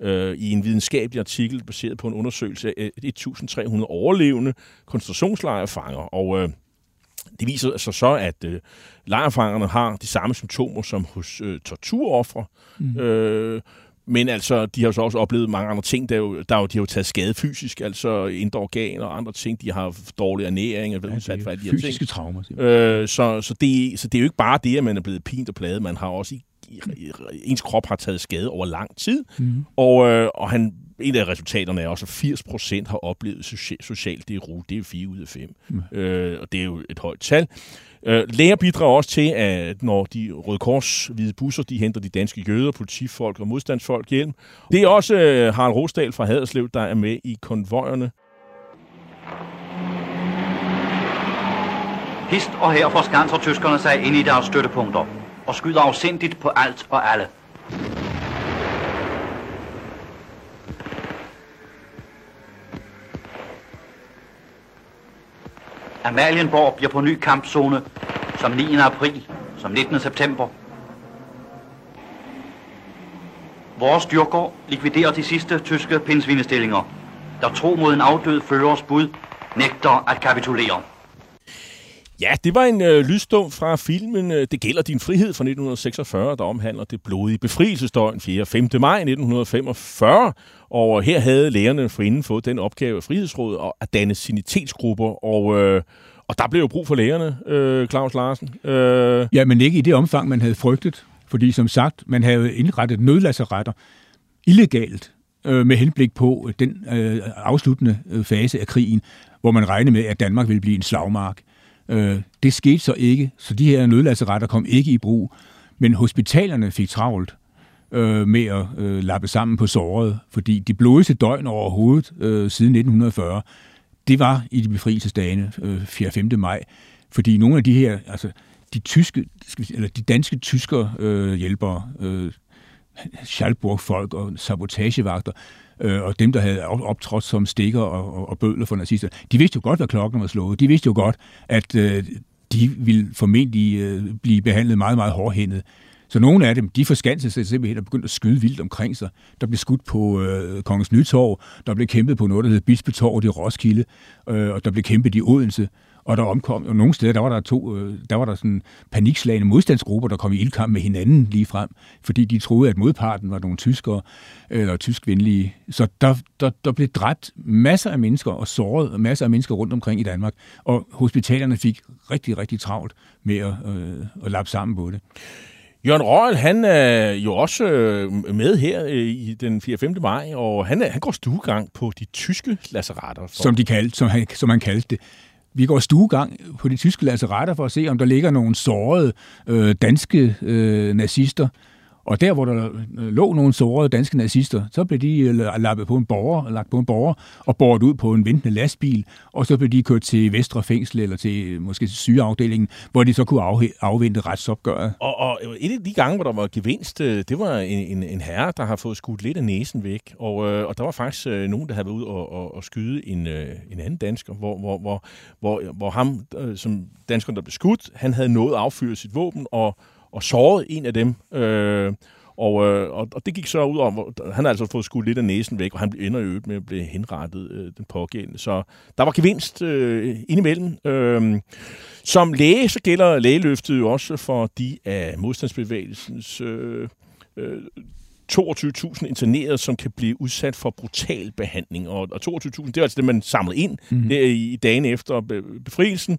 øh, i en videnskabelig artikel baseret på en undersøgelse af 1.300 overlevende koncentrationslejrefanger. Og øh, det viser sig så, at øh, lejrfangerne har de samme symptomer som hos øh, torturoffre. Mm. Øh, men altså, de har jo så også oplevet mange andre ting. Der er jo, der er jo, de har jo taget skade fysisk, altså indre organer og andre ting. De har haft dårlig ernæring og Ja, udsat det for alle de her ting. fysiske traumer, simpelthen. Øh, så, så, det, så det er jo ikke bare det, at man er blevet pint og pladet. Man har også i, i, ens krop har taget skade over lang tid. Mhm. Og, øh, og han, en af resultaterne er også, at 80 procent har oplevet social, social deru. Det er 4 ud af 5. Mm. Øh, og det er jo et højt tal. Øh, læger bidrager også til, at når de Røde Kors hvide busser, de henter de danske jøder, politifolk og modstandsfolk hjem. Det er også øh, Harald Rosdal fra Haderslev, der er med i konvojerne. Hist og her forskanser tyskerne sig ind i deres støttepunkter og skyder afsindigt på alt og alle. Amalienborg bliver på ny kampzone som 9. april, som 19. september. Vores styrker likviderer de sidste tyske pindsvinestillinger, der tro mod en afdød førers bud nægter at kapitulere. Ja, det var en øh, lydstum fra filmen øh, Det gælder din frihed fra 1946, der omhandler det blodige befrielsesdøgn 4. 5. maj 1945. Og her havde lægerne forinden fået den opgave af Frihedsrådet at danne sanitetsgrupper, og, øh, og der blev jo brug for lægerne, øh, Claus Larsen. Øh, Ja, men ikke i det omfang, man havde frygtet. Fordi som sagt, man havde indrettet nødlasseretter illegalt øh, med henblik på den øh, afsluttende øh, fase af krigen, hvor man regnede med, at Danmark ville blive en slagmark. Øh, det skete så ikke, så de her nødlasseretter kom ikke i brug. Men hospitalerne fik travlt øh, med at øh, lappe sammen på såret, fordi de blodigste døgn overhovedet øh, siden 1940, det var i de befrielsesdagene øh, 4. 5. maj. Fordi nogle af de her, altså de tyske, eller de danske tyskere øh, hjælpere, øh, Schalburg-folk og sabotagevagter, øh, og dem, der havde optrådt som stikker og, og, og bødler for nazister, de vidste jo godt, hvad klokken var slået. De vidste jo godt, at øh, de ville formentlig øh, blive behandlet meget, meget hårdhændet. Så nogle af dem, de forskansede sig simpelthen og begyndte at skyde vildt omkring sig. Der blev skudt på øh, Kongens Nytorv, der blev kæmpet på noget, der hed Bispetorvet i Roskilde, øh, og der blev kæmpet i Odense. Og der omkom, og nogle steder, der var der to, øh, der var der sådan panikslagende modstandsgrupper, der kom i ildkamp med hinanden lige frem, fordi de troede, at modparten var nogle tyskere, øh, eller tyskvenlige. Så der, der, der blev dræbt masser af mennesker og såret masser af mennesker rundt omkring i Danmark, og hospitalerne fik rigtig, rigtig travlt med at, øh, at lappe sammen på det. Jørgen Røgl, han er jo også øh, med her øh, i den 4. 5. maj, og han, er, han går stuegang på de tyske lasseretter. For, som, de kaldte, som, han, som han kaldte det. Vi går stuegang på de tyske lasseretter for at se, om der ligger nogle sårede øh, danske øh, nazister. Og der, hvor der lå nogle sårede danske nazister, så blev de øh, lappet på en borger, lagt på en borger og båret ud på en ventende lastbil, og så blev de kørt til Vestre Fængsel eller til øh, måske til sygeafdelingen, hvor de så kunne afvente retsopgøret. Og, og et af de gange, hvor der var gevinst, øh, det var en, en, en herre, der har fået skudt lidt af næsen væk. Og, og der var faktisk nogen, der havde været ud og, og, og skyde en, en anden dansker, hvor, hvor, hvor, hvor, hvor ham, som danskeren, der blev skudt, han havde nået at affyre sit våben og, og såret en af dem. Øh, og, øh, og, og det gik så ud om, han har altså fået skudt lidt af næsen væk, og han ender i øvrigt med at blive henrettet, øh, den pågældende. Så der var gevinst øh, indimellem. Øh, som læge, så gælder lægeløftet jo også for de af modstandsbevægelsens øh, øh, 22.000 internerede, som kan blive udsat for brutal behandling. Og, og 22.000, det er altså det, man samlede ind mm. i, i dagen efter be- befrielsen.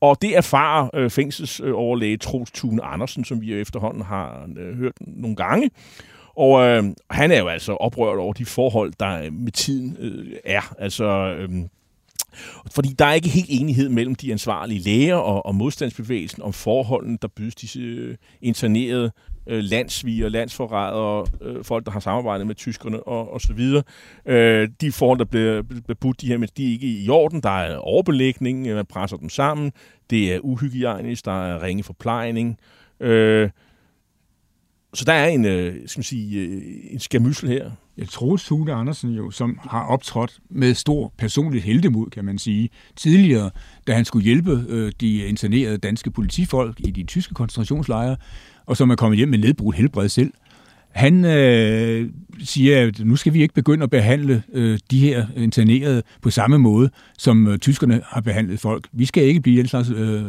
Og det erfarer øh, fængselsoverlæge Troels Thune Andersen, som vi efterhånden har øh, hørt nogle gange. Og øh, han er jo altså oprørt over de forhold, der øh, med tiden øh, er. Altså, øh, fordi der er ikke helt enighed mellem de ansvarlige læger og, og modstandsbevægelsen om forholdene, der bydes disse øh, internerede øh, landsviger, landsforrædere, øh, folk, der har samarbejdet med tyskerne og, og så videre. Øh, de forhold, der bliver, bliver budt de her, men de er ikke i orden. Der er overbelægning, øh, man presser dem sammen. Det er uhygiejnisk, der er ringe forplejning. Øh, så der er en, øh, skal man sige, øh, en skamyssel her. Jeg tror, Sune Andersen jo, som har optrådt med stor personligt heldemod, kan man sige, tidligere, da han skulle hjælpe øh, de internerede danske politifolk i de tyske koncentrationslejre, og som er kommet hjem med nedbrudt helbred selv. Han øh, siger, at nu skal vi ikke begynde at behandle øh, de her internerede på samme måde, som øh, tyskerne har behandlet folk. Vi skal ikke blive den slags, øh,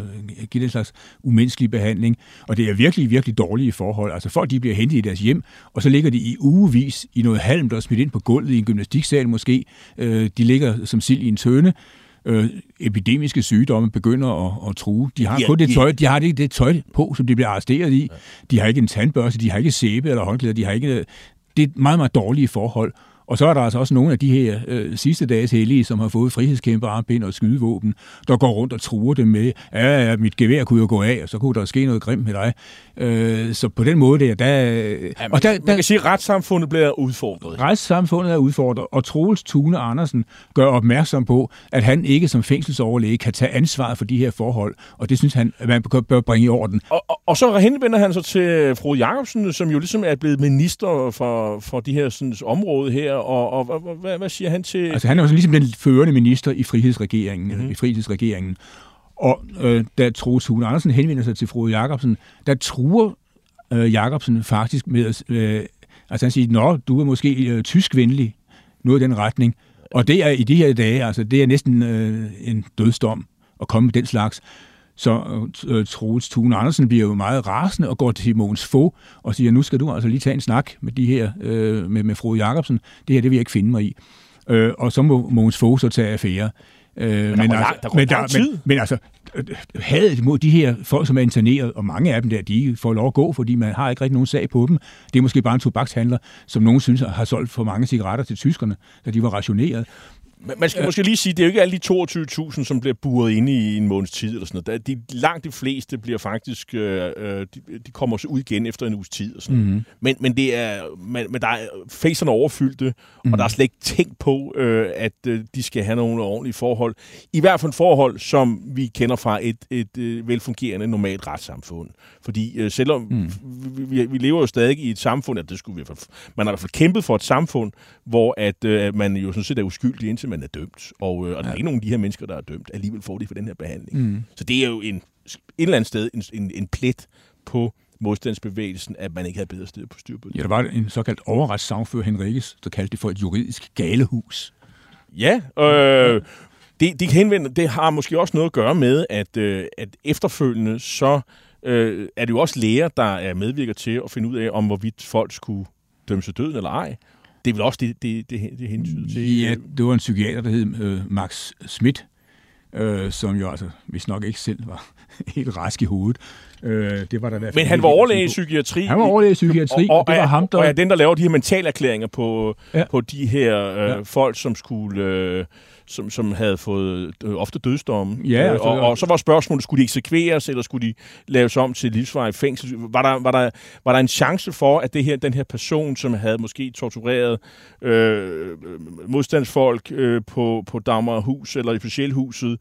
give den slags umenneskelig behandling, og det er virkelig, virkelig dårlige forhold. Altså folk, de bliver hentet i deres hjem, og så ligger de i ugevis i noget halm, der er smidt ind på gulvet i en gymnastiksal måske. Øh, de ligger som sild i en tøne. Øh, epidemiske sygdomme begynder at, at true. De har Ja, kun det de- tøj, de har ikke det tøj på, som de bliver arresteret i. De har ikke en tandbørste, de har ikke sæbe eller håndklæder, de har ikke... Det er meget, meget dårlige forhold. Og så er der altså også nogle af de her øh, sidste dages hellige, som har fået frihedskæmpe armbind og skydevåben, der går rundt og truer dem med, ja, ja, mit gevær kunne jo gå af, og så kunne der ske noget grimt med dig. Øh, så på den måde der, der... Ja, man, og der, man kan sige, at retssamfundet bliver udfordret. Retssamfundet er udfordret, og Troels Tune Andersen gør opmærksom på, at han ikke som fængselsoverlæge kan tage ansvaret for de her forhold, og det synes han, at man bør bringe i orden. Og, og, og så henvender han sig til fru Jacobsen, som jo ligesom er blevet minister for, for de her sådan, område her, og, og hvad, hvad, hvad siger han til... Altså han er jo sådan ligesom den førende minister i frihedsregeringen, mm-hmm. i frihedsregeringen. Og øh, da Troels Hune Andersen henvender sig til Frode Jacobsen, der truer øh, Jacobsen faktisk med at... Øh, altså han siger, nå, du er måske øh, tyskvenlig, noget i den retning. Og det er i de her dage, altså det er næsten øh, en dødsdom at komme med den slags. Så øh, Troels Thune Andersen bliver jo meget rasende og går til Mogens Fogh og siger, nu skal du altså lige tage en snak med de her, øh, med, med Frode Jacobsen. Det her, det vil jeg ikke finde mig i. Øh, og så må Mogens Fogh så tage affære. Øh, går lang- der går lang men, tid. men altså, øh, hadet mod de her folk, som er interneret, og mange af dem der, de får lov at gå, fordi man har ikke rigtig nogen sag på dem. Det er måske bare en tobakshandler, som nogen synes har solgt for mange cigaretter til tyskerne, da de var rationeret. Man- Man skal måske lige sige, det er jo ikke alle de 22.000, som bliver buret inde i en måneds tid eller sådan noget. De, langt de fleste bliver faktisk, øh, øh, de, de kommer så ud igen efter en uges tid og sådan. Mhm. Men, men, det er, men, men der er facerne overfyldte, mm. Mhm. og der er slet ikke tænkt på, øh, at øh, de skal have nogle ordentlige forhold. I hvert fald forhold, som vi kender fra et, et øh, velfungerende, normalt retssamfund. Fordi øh, selvom Mhm. mm. vi, vi, vi lever jo stadig i et samfund, at det skulle vi man har i hvert fald kæmpet for et samfund, hvor at, øh, man jo sådan set er uskyldig, indtil man er dømt. Og, øh, og der er ikke nogen af de her mennesker, der er dømt, alligevel får de for den her behandling. Mm. Så det er jo en, et eller andet sted en, en, en plet på modstandsbevægelsen, at man ikke havde bedre sted på styr på det. Ja, der var en såkaldt overretssagfører Henriques, der kaldte det for et juridisk galehus. Ja, øh, det, det, henvender, det har måske også noget at gøre med, at, øh, at efterfølgende så øh, er det jo også læger, der er medvirker til at finde ud af, om hvorvidt folk skulle dømmes til døden eller ej. Det er vel også det, det, det, det hentyder til. Ja, det var en psykiater, der hed øh, Max Schmidt, øh, som jo altså, hvis nok ikke selv var helt rask i hovedet. Øh, det var der i hvert fald Men han var overlæge i psykiatri. Han var overlæge i psykiatri, og, og det var er, ham, der... Og er den, der laver de her mentalerklæringer på, Ja. på de her øh, ja. folk, som skulle... Øh, som, som havde fået øh, ofte dødsdomme. Ja, Øh, altså- og, og så var spørgsmålet, skulle de eksekveres, eller skulle de laves om til livsvarig fængsel? Var der, var, der, var der en chance for, at det her, den her person, som havde måske tortureret øh, modstandsfolk øh, på, på Dagmarhus eller i Specialhuset,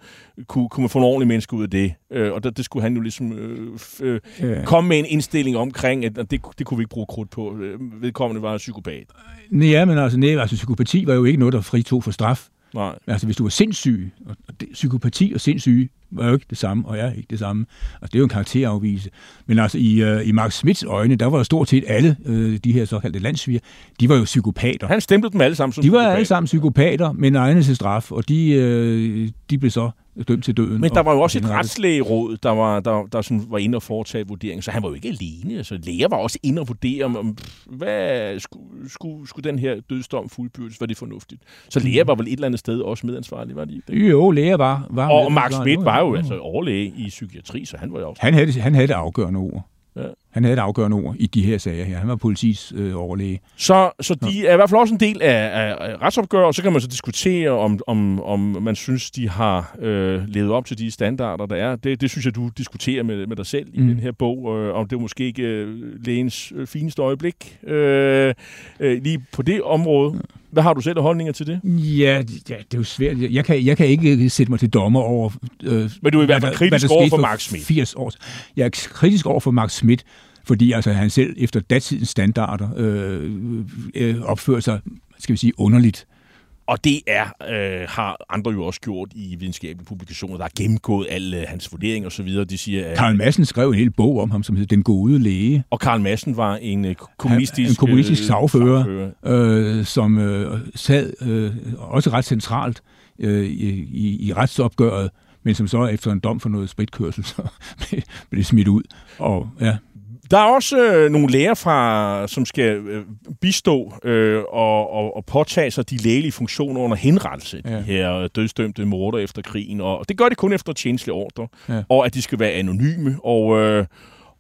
kunne, kunne man få en ordentlig menneske ud af det? Øh, og det, det skulle han jo ligesom øh, øh, Ja. komme med en indstilling omkring, at det, det kunne vi ikke bruge krudt på. Øh, Vedkommende var en psykopat. Nej, men altså, nej, altså, psykopati var jo ikke noget, der fritog for straf. Nej. Altså, hvis du var sindssyg, og og det, psykopati og sindssyge var jo ikke det samme, og jeg er ikke det samme. Altså, det er jo en karakterafvise. Men altså, i, øh, i Mark Smiths øjne, der var stort set alle øh, de her såkaldte landsviger, de var jo psykopater. Han stemte dem alle sammen som De var psykopater. alle sammen psykopater, men egne til straf, og de, øh, de blev så dømt til døden. Men der var jo også et retslægeråd, der var, der, der sådan var inde og foretage vurdering, så han var jo ikke alene. Altså, læger var også inde og vurdere, om, hvad skulle, skulle, skulle den her dødsdom fuldbyrdes, var det fornuftigt. Så læger var vel et eller andet sted også medansvarlig, var de? Jo, læger var... var Og medansvarlige. Schmidt var jo altså overlæge i psykiatri, så han var jo også... Han havde, han havde det afgørende ord. Ja. Han havde det afgørende ord i de her sager her. Han var politis øh, overlæge. Så, så de er i hvert fald også en del af, af, af retsopgør, og så kan man så diskutere, om, om, om man synes, de har øh, levet op til de standarder, der er. Det, det synes jeg, du diskuterer med, med dig selv i Mm. den her bog, øh, om det er måske ikke øh, lægens øh, fineste øjeblik øh, øh, lige på det område. Hvad har du selv af holdninger til det? Ja, det- ja, det er jo svært. Jeg kan, jeg kan ikke sætte mig til dommer over... Øh, Men du er i hvert fald kritisk over for Mark Schmidt. 80 år. Jeg er kritisk over for Mark Schmidt, fordi altså, han selv efter datidens standarder øh, øh, opfører sig, skal vi sige, underligt. Og det er, øh, har andre jo også gjort i videnskabelige publikationer, der har gennemgået alle øh, hans vurderinger osv. De siger, at Karl Madsen skrev en hel bog om ham, som hedder Den gode læge. Og Karl Madsen var en øh, kommunistisk, en kommunistisk øh, sagfører, øh, som øh, sad øh, også ret centralt øh, i, i, i retsopgøret, men som så efter en dom for noget spritkørsel, så blev- blev smidt ud. Og ja, Der er også øh, nogle læger, fra, som skal øh, bistå øh, og, og, og påtage sig de lægelige funktioner under henrettelse. Ja. De her dødsdømte morder efter krigen. Og det gør de kun efter tjenestelig ordre. Ja. Og at de skal være anonyme. Og, øh,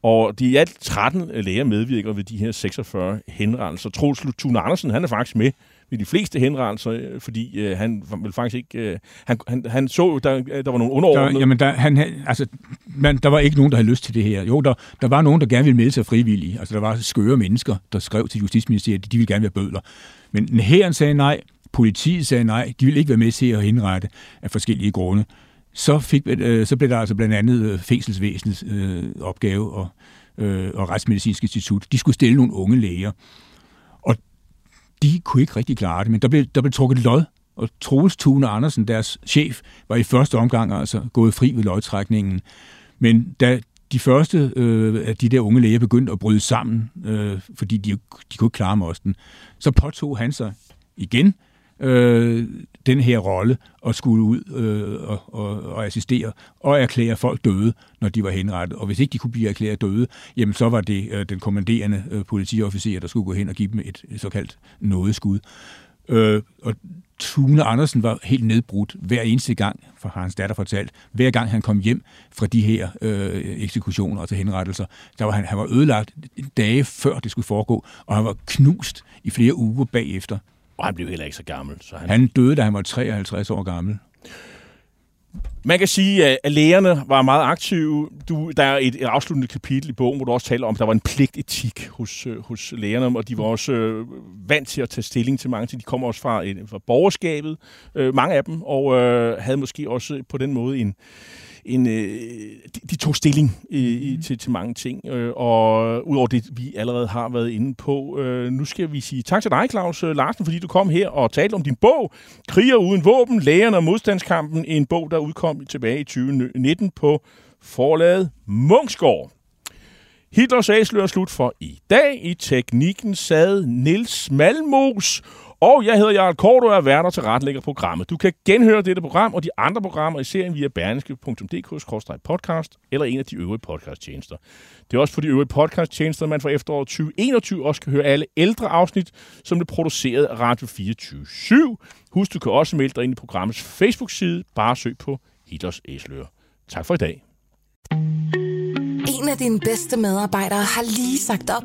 og de er alt 13 læger medvirker ved de her 46 henrettelser. Troels Thune Andersen, han er faktisk med ved de fleste henrettelser, øh, fordi øh, han vil faktisk ikke... Øh, han, han, han så jo, der, der var nogle underordnede... der, jamen der, han, altså, man, der var ikke nogen, der havde lyst til det her. Jo, der, der var nogen, der gerne ville melde sig frivillige. Altså, der var skøre mennesker, der skrev til Justitsministeriet, at de ville gerne være bødler. Men herren sagde nej, politiet sagde nej, de ville ikke være med til at henrette af forskellige grunde. Så, fik, øh, så blev der altså blandt andet øh, fængselsvæsenets øh, opgave og, øh, og Retsmedicinsk Institut. De skulle stille nogle unge læger. De kunne ikke rigtig klare det, men der blev, der blev trukket lod, og Troels Thune Andersen, deres chef, var i første omgang altså gået fri ved lodtrækningen. Men da de første øh, af de der unge læger begyndte at bryde sammen, øh, fordi de, de kunne ikke klare mosten, så påtog han sig igen øh, den her rolle og skulle ud øh, og, og, og assistere og erklære folk døde, når de var henrettet. Og hvis ikke de kunne blive erklæret døde, jamen så var det øh, den kommanderende øh, politiofficer, der skulle gå hen og give dem et, et såkaldt nådeskud. Øh, og Tune Andersen var helt nedbrudt hver eneste gang, for hans datter fortalt, hver gang han kom hjem fra de her øh, eksekutioner og til henrettelser, der var han, han var ødelagt dage før det skulle foregå, og han var knust i flere uger bagefter. Og han blev heller ikke så gammel. Så han... Han døde, da han var 53 år gammel. Man kan sige, at lægerne var meget aktive. Du, der er et, et afsluttende kapitel i bogen, hvor du også taler om, at der var en pligtetik hos, øh, hos lægerne, og de var også øh, vant til at tage stilling til mange ting. De kommer også fra, et, fra borgerskabet, øh, mange af dem, og øh, havde måske også på den måde en, en, øh, de, de tog stilling i, i, til, til mange ting, øh, og udover det, vi allerede har været inde på. Øh, nu skal vi sige tak til dig, Claus øh, Larsen, fordi du kom her og talte om din bog, Kriger uden våben, lægerne og modstandskampen, en bog, der udkom tilbage i 2019 på forlaget Munksgaard. Hitlers Æsler er slut for i dag. I teknikken sad Nils Malmos, og jeg hedder Jarl Kort og er værter til retlægger programmet. Du kan genhøre dette program og de andre programmer i serien via berneske.dk-podcast eller en af de øvrige podcasttjenester. Det er også på de øvrige podcasttjenester, man for efteråret 2021 også kan høre alle ældre afsnit, som blev produceret af Radio 24 7. Husk, du kan også melde dig ind i programmets Facebook-side. Bare søg på Hitlers Æsler. Tak for i dag. En af dine bedste medarbejdere har lige sagt op.